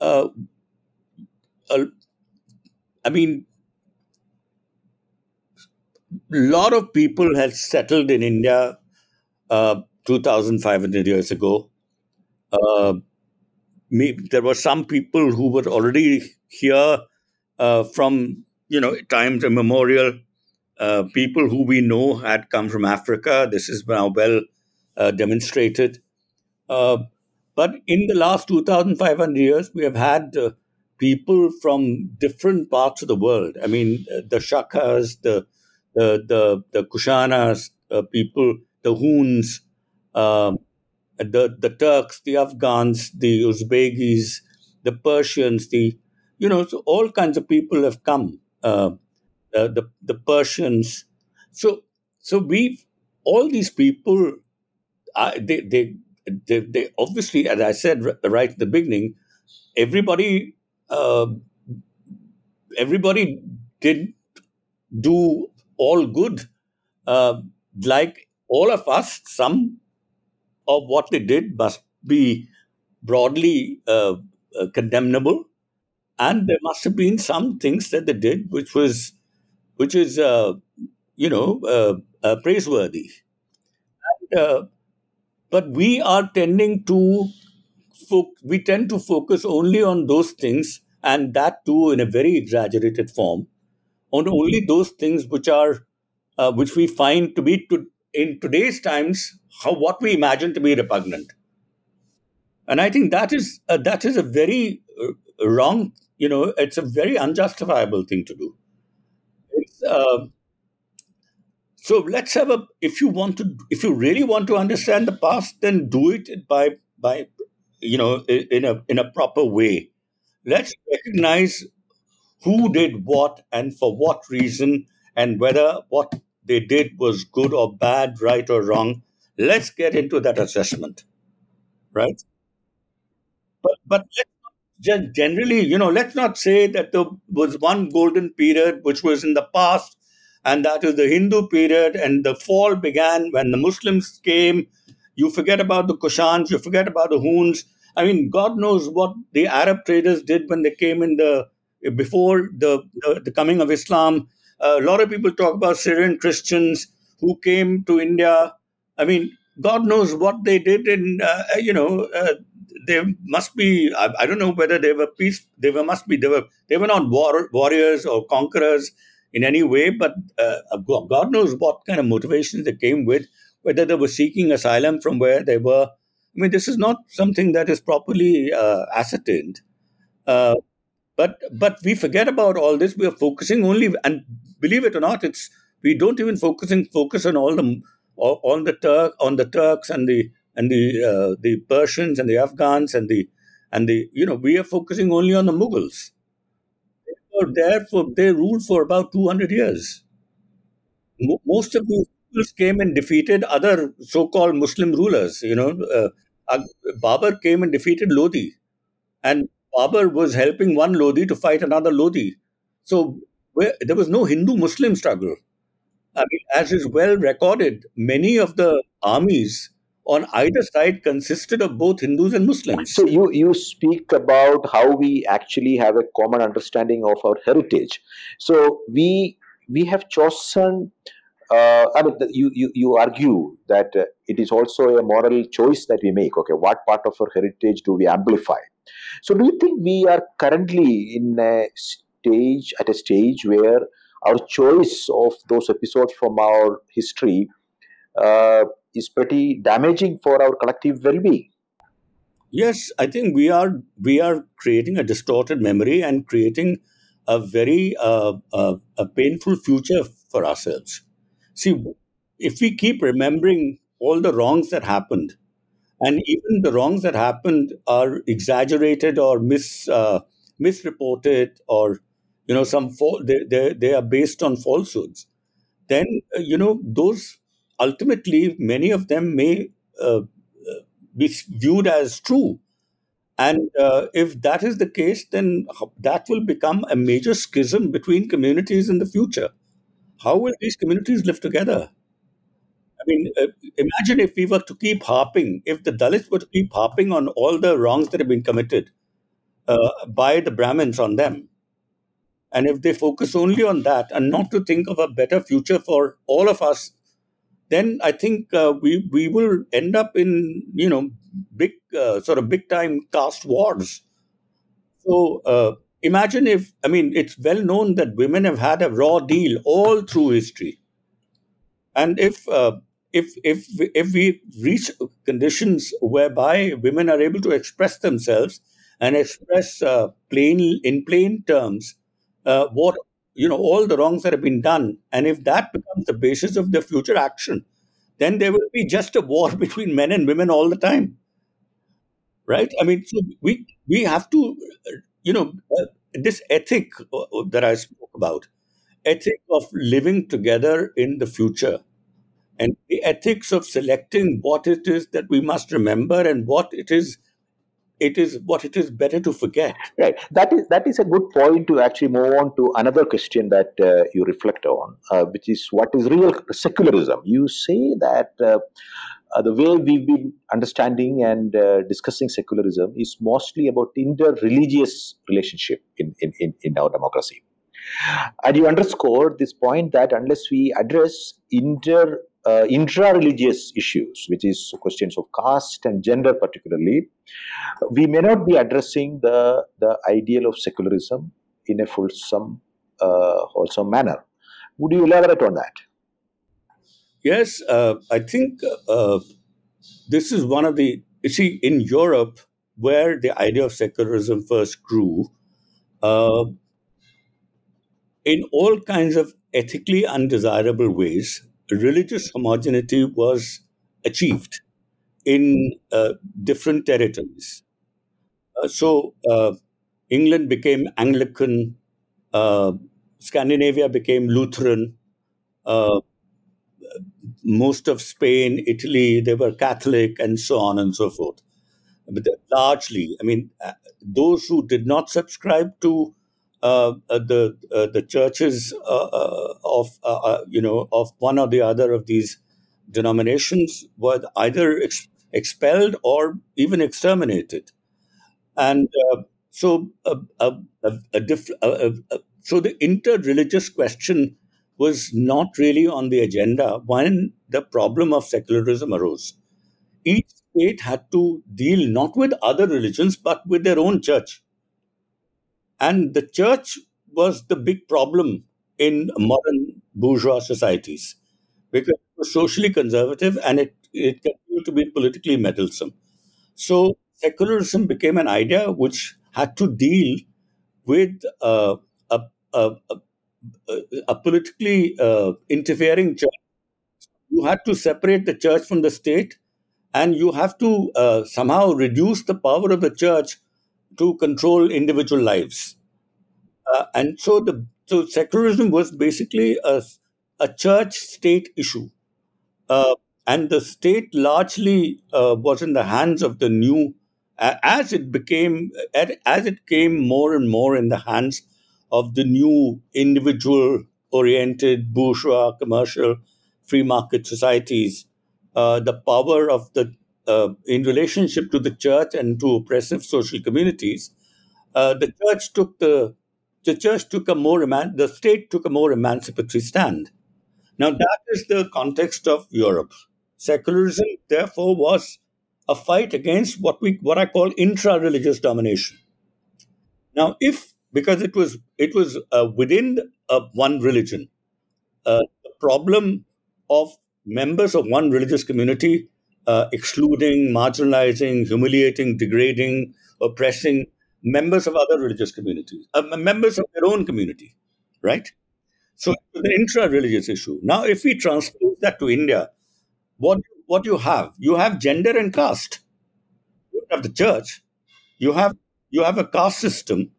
uh, I mean, a lot of people had settled in India uh, 2,500 years ago. Uh, there were some people who were already here uh, from you know times immemorial. Uh, people who we know had come from Africa. This is now well uh, demonstrated. Uh, but in the last 2,500 years, we have had uh, people from different parts of the world. I mean, the Shakas, the the the, the Kushanas, people, the Huns, um, the the Turks, the Afghans, the Uzbekis, the Persians, the you know, so all kinds of people have come. Uh, uh, the the Persians. So so we all these people, uh, they, they they they obviously, as I said right at the beginning, everybody uh, everybody did do all good. Uh, like all of us, some of what they did must be broadly uh, uh, condemnable, and there must have been some things that they did which was which is uh, you know uh, uh, praiseworthy. And, uh, but we are tending to fo- we tend to focus only on those things, and that too in a very exaggerated form, on only those things which are which we find to be to, in today's times how what we imagine to be repugnant. And i think that is uh, that is a very uh, wrong you know it's a very unjustifiable thing to do. Uh, so let's have a if you want to if you really want to understand the past then do it by by you know in a in a proper way. Let's recognize who did what and for what reason and whether what they did was good or bad, right or wrong. Let's get into that assessment, right? But but let's generally, you know, let's not say that there was one golden period which was in the past, and that is the Hindu period, and the fall began when the Muslims came. You forget about the Kushans, you forget about the Huns. I mean, God knows what the Arab traders did when they came in the before the, the, the coming of Islam a lot of people talk about Syrian Christians who came to India. I mean, God knows what they did, and uh, you know, uh, they must be. I, I, don't know whether they were peace. They were must be. They were. They were not war, warriors or conquerors in any way, but uh, God knows what kind of motivations they came with. Whether they were seeking asylum from where they were. I mean, this is not something that is properly uh, ascertained. But but we forget about all this. We are focusing only, and believe it or not, it's we don't even focusing focus on all the on the Turk on the Turks and the and the uh, the Persians and the Afghans and the and the you know we are focusing only on the Mughals. They for they ruled for about two hundred years. Most of the Mughals came and defeated other so-called Muslim rulers. You know, uh, Babur came and defeated Lodi, and Babur was helping one Lodi to fight another Lodi. So where, there was no Hindu Muslim struggle. I mean, as is well recorded, many of the armies on either side consisted of both Hindus and Muslims.
So you you speak about how we actually have a common understanding of our heritage. So we we have chosen. Uh, I mean, you, you you argue that uh, it is also a moral choice that we make. Okay, what part of our heritage do we amplify? So, do you think we are currently in a stage at a stage where our choice of those episodes from our history uh, is pretty damaging for our collective well-being?
Yes, I think we are we are creating a distorted memory and creating a very uh, uh, a painful future for ourselves. See, if we keep remembering all the wrongs that happened, and even the wrongs that happened are exaggerated or mis uh, misreported, or you know, some fa- they, they they are based on falsehoods, then uh, you know those ultimately many of them may uh be viewed as true and uh, if that is the case, then that will become a major schism between communities in the future. How will these communities live together? I mean, uh, imagine if we were to keep harping, if the Dalits were to keep harping on all the wrongs that have been committed uh, by the Brahmins on them. And if they focus only on that and not to think of a better future for all of us then I think uh, we we will end up in you know big uh, sort of big time caste wars. So uh, imagine if I mean it's well known that women have had a raw deal all through history, and if uh, if if if we reach conditions whereby women are able to express themselves and express uh, plain in plain terms uh, what you know all the wrongs that have been done and if that becomes the basis of their future action then there will be just a war between men and women all the time. Right? I mean so we we have to you know uh, this ethic uh, that i spoke about ethic of living together in the future and the ethics of selecting what it is that we must remember and what it is it is what it is better to forget.
Right. That is that is a good point to actually move on to another question that uh, you reflect on, uh, which is what is real secularism. You say that. Uh, uh the way we've been understanding and uh, discussing secularism is mostly about inter-religious relationship in, in, in, in our democracy. And you underscore this point that unless we address inter uh, intra-religious issues, which is questions of caste and gender particularly, we may not be addressing the, the ideal of secularism in a fulsome, uh, wholesome manner. Would you elaborate on that?
Yes, uh, I think uh, this is one of the, you see, in Europe, where the idea of secularism first grew, uh, in all kinds of ethically undesirable ways, religious homogeneity was achieved in uh, different territories. Uh, so uh, England became Anglican, uh, Scandinavia became Lutheran, uh, most of Spain, Italy, they were Catholic, and so on and so forth. But largely, I mean, uh, those who did not subscribe to uh, uh, the uh, the churches of you know of one or the other of these denominations were either ex- expelled or even exterminated, and so diff- so the inter-religious question was not really on the agenda when the problem of secularism arose. Each state had to deal not with other religions but with their own church. And the church was the big problem in modern bourgeois societies because it was socially conservative and it, it continued to be politically meddlesome. So secularism became an idea which had to deal with uh, a, a, a, a, politically uh, interfering church. You had to separate the church from the state and you have to uh, somehow reduce the power of the church to control individual lives. Uh, and so the so secularism was basically a, a church state issue. Uh, and the state largely uh, was in the hands of the new as it became as it came more and more in the hands of the new individual oriented bourgeois commercial free market societies uh, the power of the uh, in relationship to the church and to oppressive social communities uh, the church took the the church took a more the state took a more emancipatory stand. Now that is the context of Europe. Secularism, therefore, was a fight against what we what I call intra-religious domination. Now, if because it was it was uh, within uh, one religion, uh, the problem of members of one religious community uh, excluding, marginalizing, humiliating, degrading, oppressing members of other religious communities, uh, members of their own community, right? So it's an intra-religious issue. Now, if we transpose that to India, what what you have? You have gender and caste. You have the church. You have you have a caste system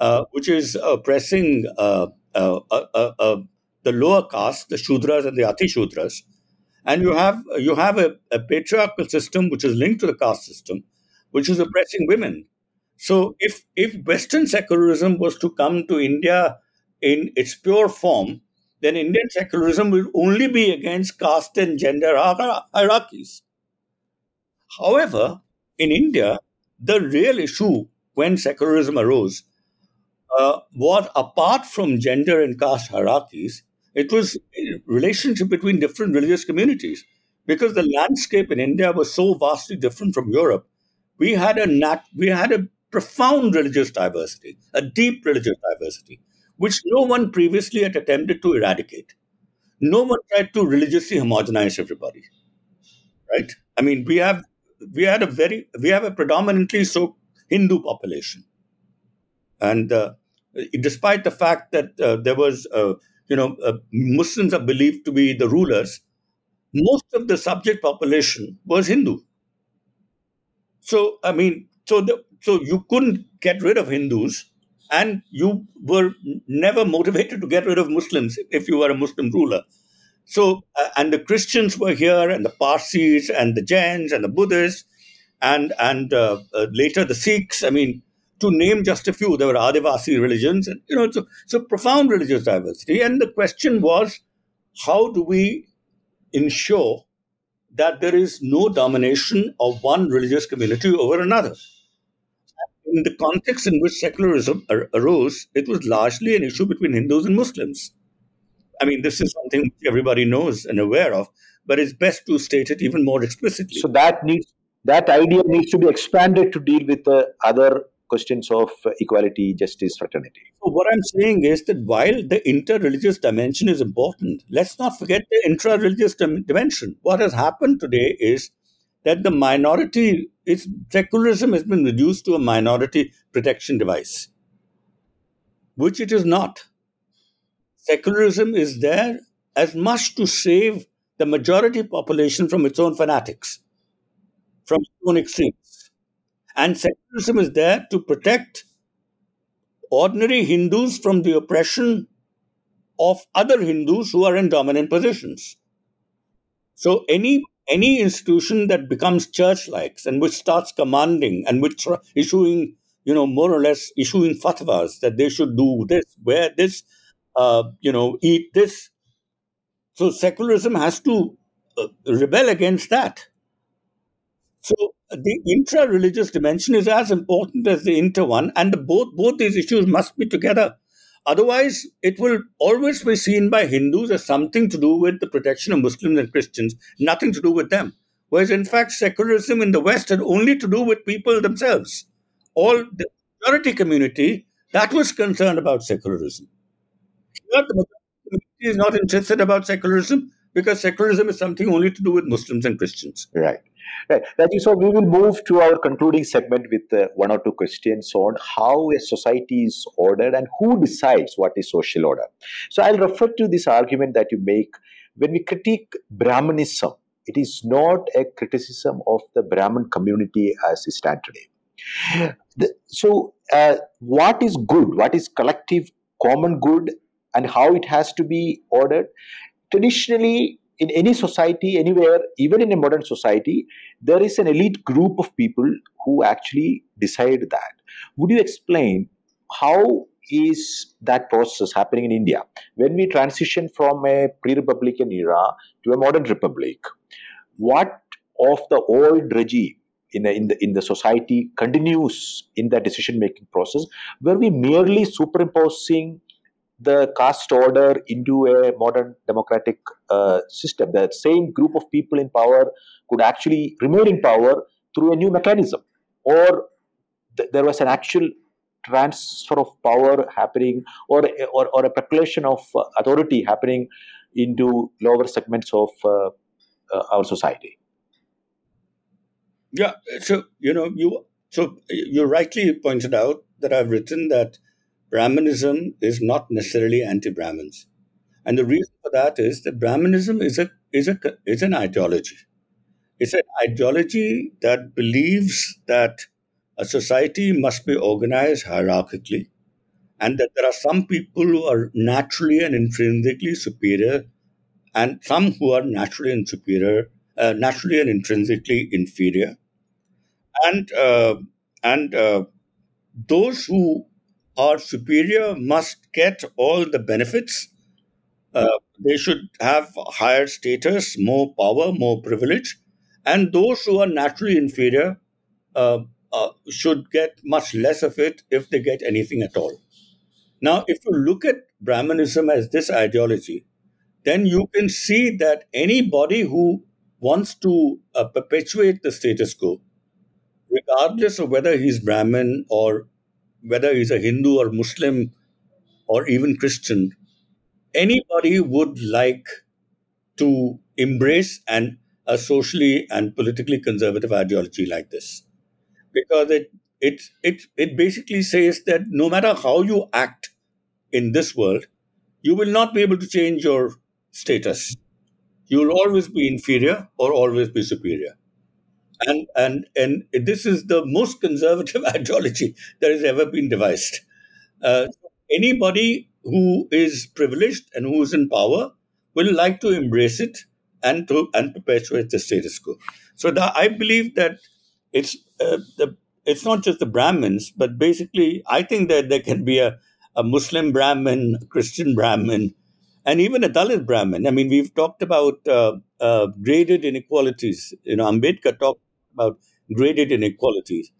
uh, which is oppressing uh, uh, uh, uh, the lower caste, the Shudras and the Ati Shudras, and you have you have a, a patriarchal system which is linked to the caste system, which is oppressing women. So, if if Western secularism was to come to India in its pure form, then Indian secularism will only be against caste and gender hierarchies. However, in India, the real issue when secularism arose uh, was apart from gender and caste hierarchies, it was relationship between different religious communities. Because the landscape in India was so vastly different from Europe, we had a nat- we had a profound religious diversity, a deep religious diversity which no one previously had attempted to eradicate. No one tried to religiously homogenize everybody. Right? I mean, we have we had a very we have a predominantly so Hindu population, and uh, despite the fact that uh, there was uh, you know uh, Muslims are believed to be the rulers, most of the subject population was Hindu. So I mean, so the, so you couldn't get rid of Hindus and you were never motivated to get rid of Muslims if you were a Muslim ruler. So, uh, and the Christians were here, and the Parsis, and the Jains, and the Buddhists, and and uh, uh, later the Sikhs. I mean, to name just a few, there were Adivasi religions, and you know, so so profound religious diversity. And the question was, how do we ensure that there is no domination of one religious community over another? in the context in which secularism ar- arose, it was largely an issue between Hindus and Muslims. I mean, this is something everybody knows and aware of, but it's best to state it even more explicitly.
So that needs that idea needs to be expanded to deal with the other questions of equality, justice, fraternity.
So what I'm saying is that while the inter-religious dimension is important, let's not forget the intra-religious dim- dimension. What has happened today is that the minority it's secularism has been reduced to a minority protection device, which it is not. Secularism is there as much to save the majority population from its own fanatics, from its own extremes. And secularism is there to protect ordinary Hindus from the oppression of other Hindus who are in dominant positions. So any any institution that becomes church-like and which starts commanding and which issuing, you know, more or less issuing fatwas that they should do this, wear this, uh, you know, eat this. So secularism has to uh, rebel against that. So the intra-religious dimension is as important as the inter one, and both both these issues must be together. Otherwise, it will always be seen by Hindus as something to do with the protection of Muslims and Christians, nothing to do with them. Whereas, in fact, secularism in the West had only to do with people themselves. All the majority community that was concerned about secularism. Here, the majority community is not interested about secularism because secularism is something only to do with Muslims and Christians.
Right. Right. Rajeev, so we will move to our concluding segment with uh, one or two questions on how a society is ordered and who decides what is social order. So I'll refer to this argument that you make when we critique Brahmanism. It is not a criticism of the Brahmin community as it stands today. The, so, uh, what is good? What is collective common good, and how it has to be ordered? Traditionally, in any society, anywhere, even in a modern society, there is an elite group of people who actually decide that. Would you explain how is that process happening in India? When we transition from a pre-republican era to a modern republic, what of the old regime in the, in the in the society continues in that decision making process? Were we merely superimposing the caste order into a modern democratic uh, system. The same group of people in power could actually remain in power through a new mechanism, or th- there was an actual transfer of power happening, or or, or a population of uh, authority happening into lower segments of uh, uh our society.
Yeah, so you know you so you rightly pointed out that I've written that Brahmanism is not necessarily anti Brahmins. And the reason for that is that Brahmanism is a is a is an ideology. It's an ideology that believes that a society must be organized hierarchically, and that there are some people who are naturally and intrinsically superior, and some who are naturally and superior, uh, naturally and intrinsically inferior, and uh, and uh, those who are superior must get all the benefits. Uh, they should have higher status, more power, more privilege, and those who are naturally inferior uh, uh, should get much less of it if they get anything at all. Now, if you look at Brahmanism as this ideology, then you can see that anybody who wants to uh, perpetuate the status quo, regardless of whether he's Brahmin or whether he's a Hindu or Muslim or even Christian, anybody would like to embrace an, a socially and politically conservative ideology like this. Because it, it, it, it basically says that no matter how you act in this world, you will not be able to change your status. You will always be inferior or always be superior and and and this is the most conservative ideology that has ever been devised. Uh, anybody who is privileged and who is in power will like to embrace it and to and perpetuate the status quo. So the, I believe that it's uh, the it's not just the Brahmins, but basically I think that there can be a, a Muslim Brahmin, a Christian Brahmin, and even a Dalit Brahmin. I mean, we've talked about uh, uh, graded inequalities. You know, Ambedkar talked about graded inequalities.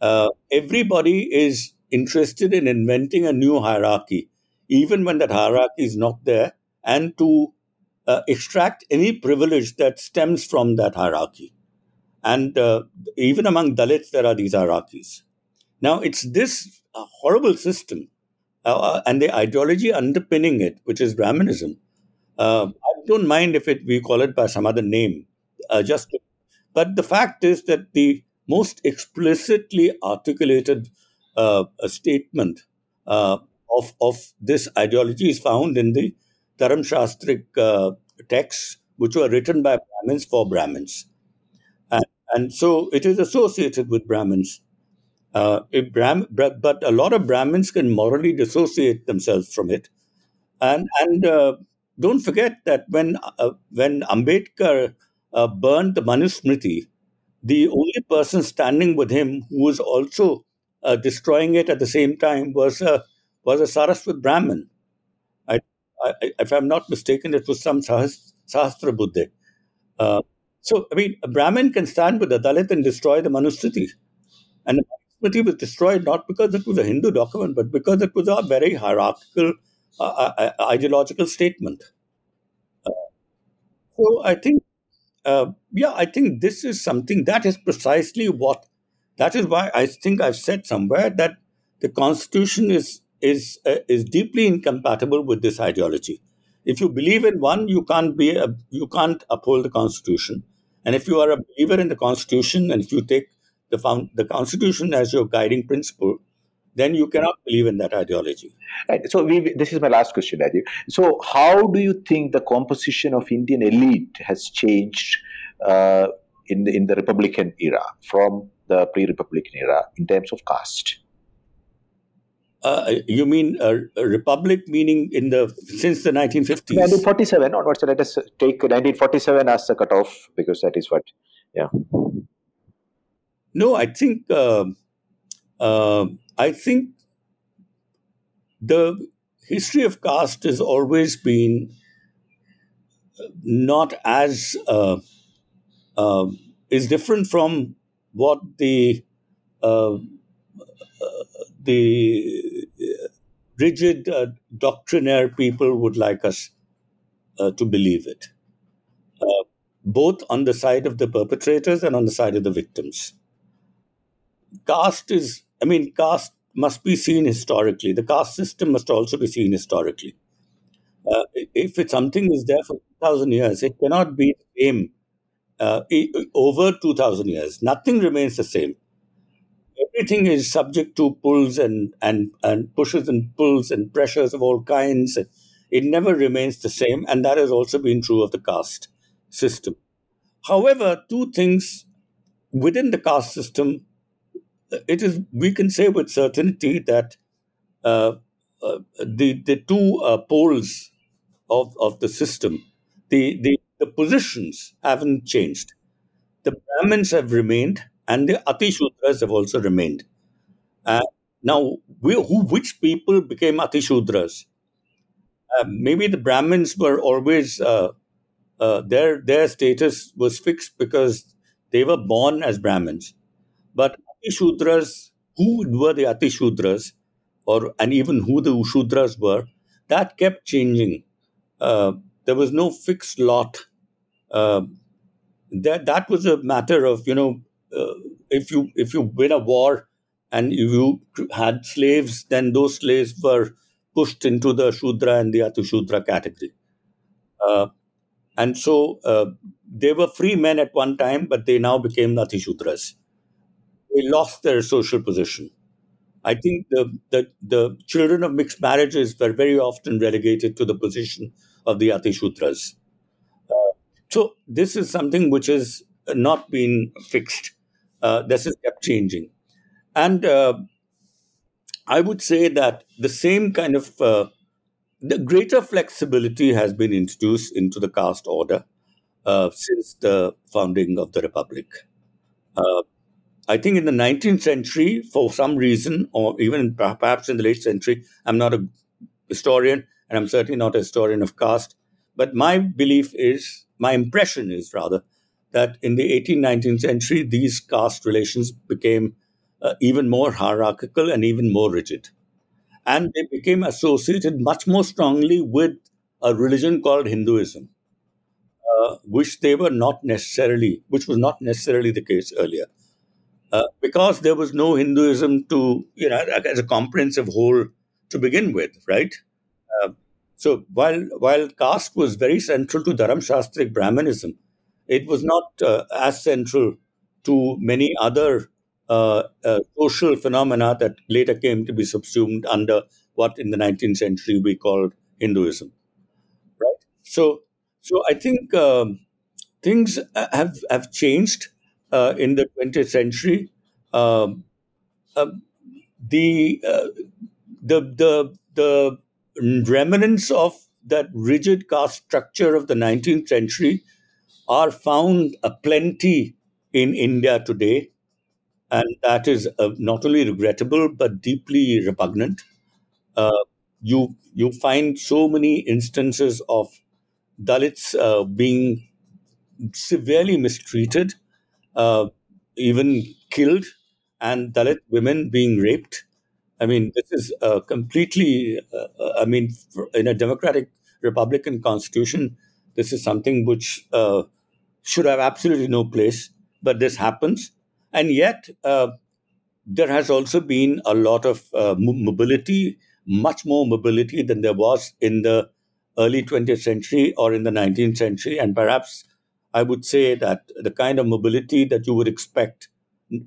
Uh, everybody is interested in inventing a new hierarchy, even when that hierarchy is not there, and to uh, extract any privilege that stems from that hierarchy. And uh, even among Dalits, there are these hierarchies. Now, it's this uh, horrible system uh, and the ideology underpinning it, which is Brahmanism. Uh, I don't mind if it, we call it by some other name, just to but the fact is that the most explicitly articulated uh, statement uh, of, of this ideology is found in the Dharam Shastrik uh, texts, which were written by Brahmins for Brahmins. And, and so it is associated with Brahmins. Uh, Brahm, but a lot of Brahmins can morally dissociate themselves from it. And, and uh, don't forget that when, uh, when Ambedkar uh, burned the Manusmriti, the only person standing with him who was also uh, destroying it at the same time was a was a Saraswat Brahmin. I, I, if I'm not mistaken, it was some Sahasrabuddhe. Uh, so, I mean, a Brahmin can stand with a Dalit and destroy the Manusmriti. And the Manusmriti was destroyed not because it was a Hindu document, but because it was a very hierarchical, uh, uh, uh ideological statement. Uh, so, I think uh, yeah, I think this is something that is precisely what. That is why I think I've said somewhere that the constitution is is uh, is deeply incompatible with this ideology. If you believe in one, you can't be a, you can't uphold the constitution. And if you are a believer in the constitution, and if you take the found, the constitution as your guiding principle, then you cannot believe in that ideology.
Right. So we, this is my last question, Rajeev. So how do you think the composition of Indian elite has changed uh, in the in the Republican era from the pre-Republican era in terms of caste?
Uh, you mean a, a, republic, meaning in the since the 1950s?
1947 onwards. So let us take 1947 as the cutoff because that is what, yeah.
No, I think uh, uh, I think the history of caste has always been not as uh, uh, is different from what the uh, the rigid uh, doctrinaire people would like us uh, to believe it, uh, both on the side of the perpetrators and on the side of the victims. Caste is I mean, caste must be seen historically. The caste system must also be seen historically. Uh, if it, something is there for 2,000 years, it cannot be the same uh, over 2,000 years. Nothing remains the same. Everything is subject to pulls and, and, and pushes and pulls and pressures of all kinds. it never remains the same, and that has also been true of the caste system. However, two things within the caste system, it is we can say with certainty that uh, uh, the the two uh, poles of, of the system, the, the the positions haven't changed. The Brahmins have remained, and the Atishudras have also remained. Now, we, who, which people became Atishudras? Uh, maybe the Brahmins were always uh, uh, their their status was fixed because they were born as Brahmins. But Atishudras, who were the Atishudras, or and even who the Ushudras were, that kept changing. Uh, there was no fixed lot. Uh, that that was a matter of you know uh, if you if you win a war and you had slaves, then those slaves were pushed into the Shudra and the Atishudra category. Uh, and so uh, they were free men at one time, but they now became Atishudras. They lost their social position. I think the, the, the children of mixed marriages were very often relegated to the position of the Atishudras. Uh, so this is something which has not been fixed. Uh, this has kept changing. And uh, I would say that the same kind of uh, the greater flexibility has been introduced into the caste order uh, since the founding of the republic. I think in the 19th century, for some reason, or even perhaps in the late century, I'm not a historian, and I'm certainly not a historian of caste, but my belief is, my impression is rather, that in the 18th, 19th century, these caste relations became uh, even more hierarchical and even more rigid. And they became associated much more strongly with a religion called Hinduism, uh, which they were not necessarily, which was not necessarily the case earlier. Uh, because there was no Hinduism to, you know, as a comprehensive whole to begin with, right? Uh, so while while caste was very central to Dharam Shastric Brahmanism, it was not uh, as central to many other uh, uh, social phenomena that later came to be subsumed under what in the 19th century we called Hinduism. Right. So, so I think um, things have have changed uh, in the 20th century. Um, uh, the uh, the the the remnants of that rigid caste structure of the 19th century are found aplenty in India today and that is uh, not only regrettable but deeply repugnant. Uh, you you find so many instances of Dalits uh, being severely mistreated, uh, even killed, and Dalit women being raped. I mean, this is uh, completely. Uh, I mean, in a democratic republican constitution, this is something which should have absolutely no place. But this happens and yet, uh, there has also been a lot of uh, mobility, much more mobility than there was in the early 20th century or in the 19th century. And perhaps I would say that the kind of mobility that you would expect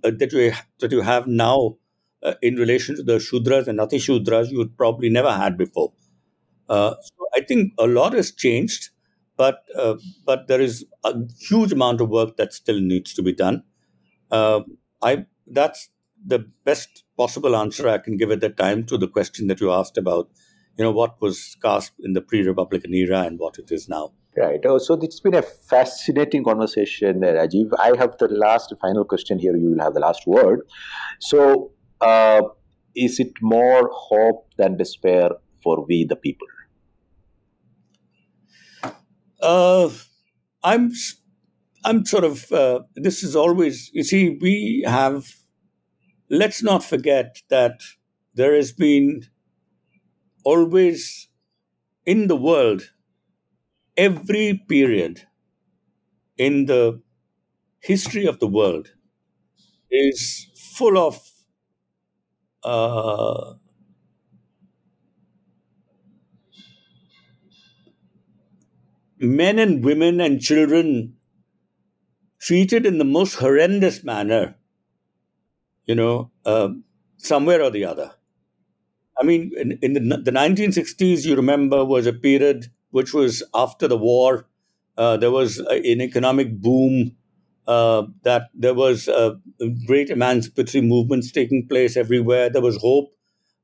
uh, that, you, that you have now uh, in relation to the Shudras and Ati Shudras, you would probably never had before. Uh, so I think a lot has changed, but uh, but there is a huge amount of work that still needs to be done. Uh, I that's the best possible answer I can give at that time to the question that you asked about, you know, what was caste in the pre-Republican era and what it is now.
Right. Oh, so it's been a fascinating conversation, Rajeev. I have the last final question here. You will have the last word. So, uh, is it more hope than despair for we the people?
Uh, I'm I'm sort of, uh, this is always, you see, we have, let's not forget that there has been always in the world, every period in the history of the world is full of uh, men and women and children treated in the most horrendous manner, you know, uh, somewhere or the other. I mean, in, in the, the 1960s, you remember, was a period which was after the war. Uh, there was an economic boom. Uh, that there was uh, great emancipatory movements taking place everywhere. There was hope,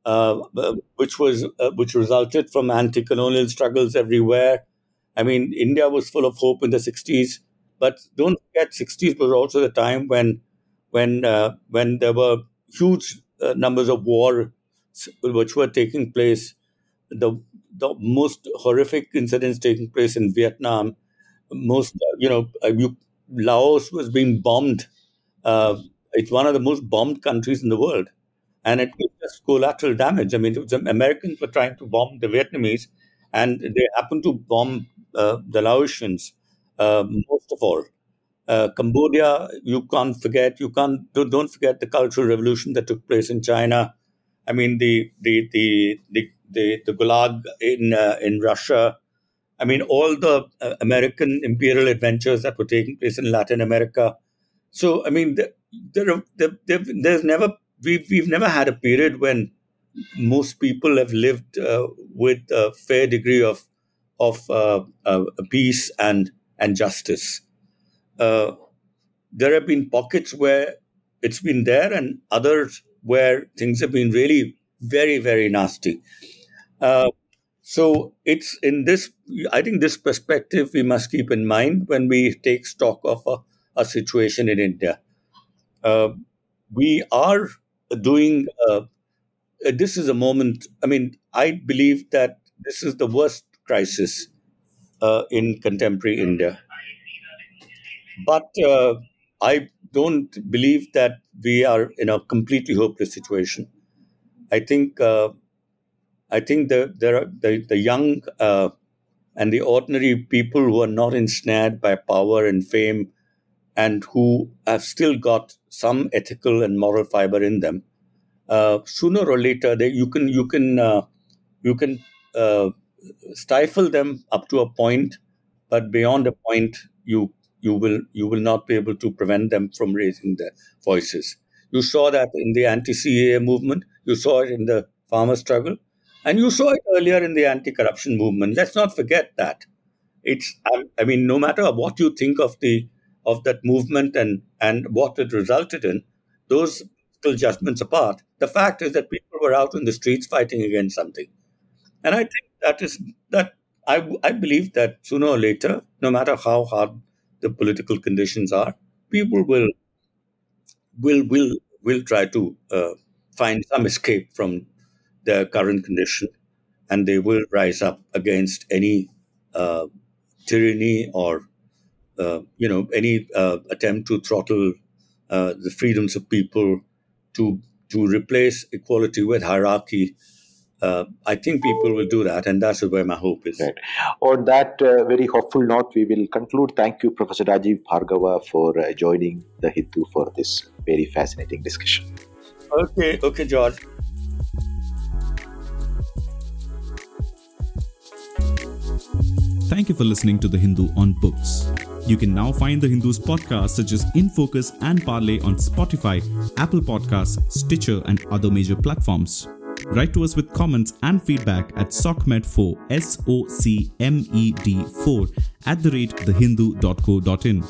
uh, uh, which was uh, which resulted from anti-colonial struggles everywhere. I mean, India was full of hope in the 60s, but don't forget, 60s was also the time when when when there were huge numbers of war which were taking place, the the most horrific incidents taking place in Vietnam, most you know, uh, you, Laos was being bombed. Uh, it's one of the most bombed countries in the world, and it was just collateral damage. I mean, was, Americans were trying to bomb the Vietnamese, and they happened to bomb uh, the Laotians uh, most of all. Uh, Cambodia, you can't forget. You can't don't forget the cultural revolution that took place in China. I mean, the the the the the, the Gulag in uh, in Russia. I mean, all the uh, American imperial adventures that were taking place in Latin America. So, I mean, there, there, there, there's never we've we've never had a period when most people have lived uh, with a fair degree of of uh, uh, peace and and justice. Uh, there have been pockets where it's been there, and others where things have been really very, very nasty. Uh, so it's in this, I think this perspective we must keep in mind when we take stock of a, a situation in India. Uh, we are doing, uh, this is a moment, I mean, I believe that this is the worst crisis uh, in contemporary India. But uh, I don't believe that we are in a completely hopeless situation. I think I think the the the, the young uh, and the ordinary people who are not ensnared by power and fame, and who have still got some ethical and moral fiber in them, uh, sooner or later they, you can you can uh, you can uh, stifle them up to a point, but beyond a point you you will you will not be able to prevent them from raising their voices. You saw that in the anti-CAA movement. You saw it in the farmer struggle, and you saw it earlier in the anti-corruption movement. Let's not forget that. It's I mean, no matter what you think of the of that movement and and what it resulted in, those judgments apart, the fact is that people were out in the streets fighting against something, and I think that is that I I believe that sooner or later, no matter how hard the political conditions are, people will will will will try to uh, find some escape from their current condition, and they will rise up against any uh, tyranny or uh, you know any uh, attempt to throttle uh, the freedoms of people to to replace equality with hierarchy uh, I think people will do that, and that's where my hope is.
Right. On that uh, very hopeful note, we will conclude. Thank you, Professor Rajeev Bhargava, for uh, joining the Hindu for this very fascinating discussion.
Okay, okay, George.
Thank you for listening to The Hindu on Books. You can now find The Hindu's podcasts such as In Focus and Parley on Spotify, Apple Podcasts, Stitcher, and other major platforms. Write to us with comments and feedback at socmed4 S O C M E D 4 at the rate thehindu.co.in.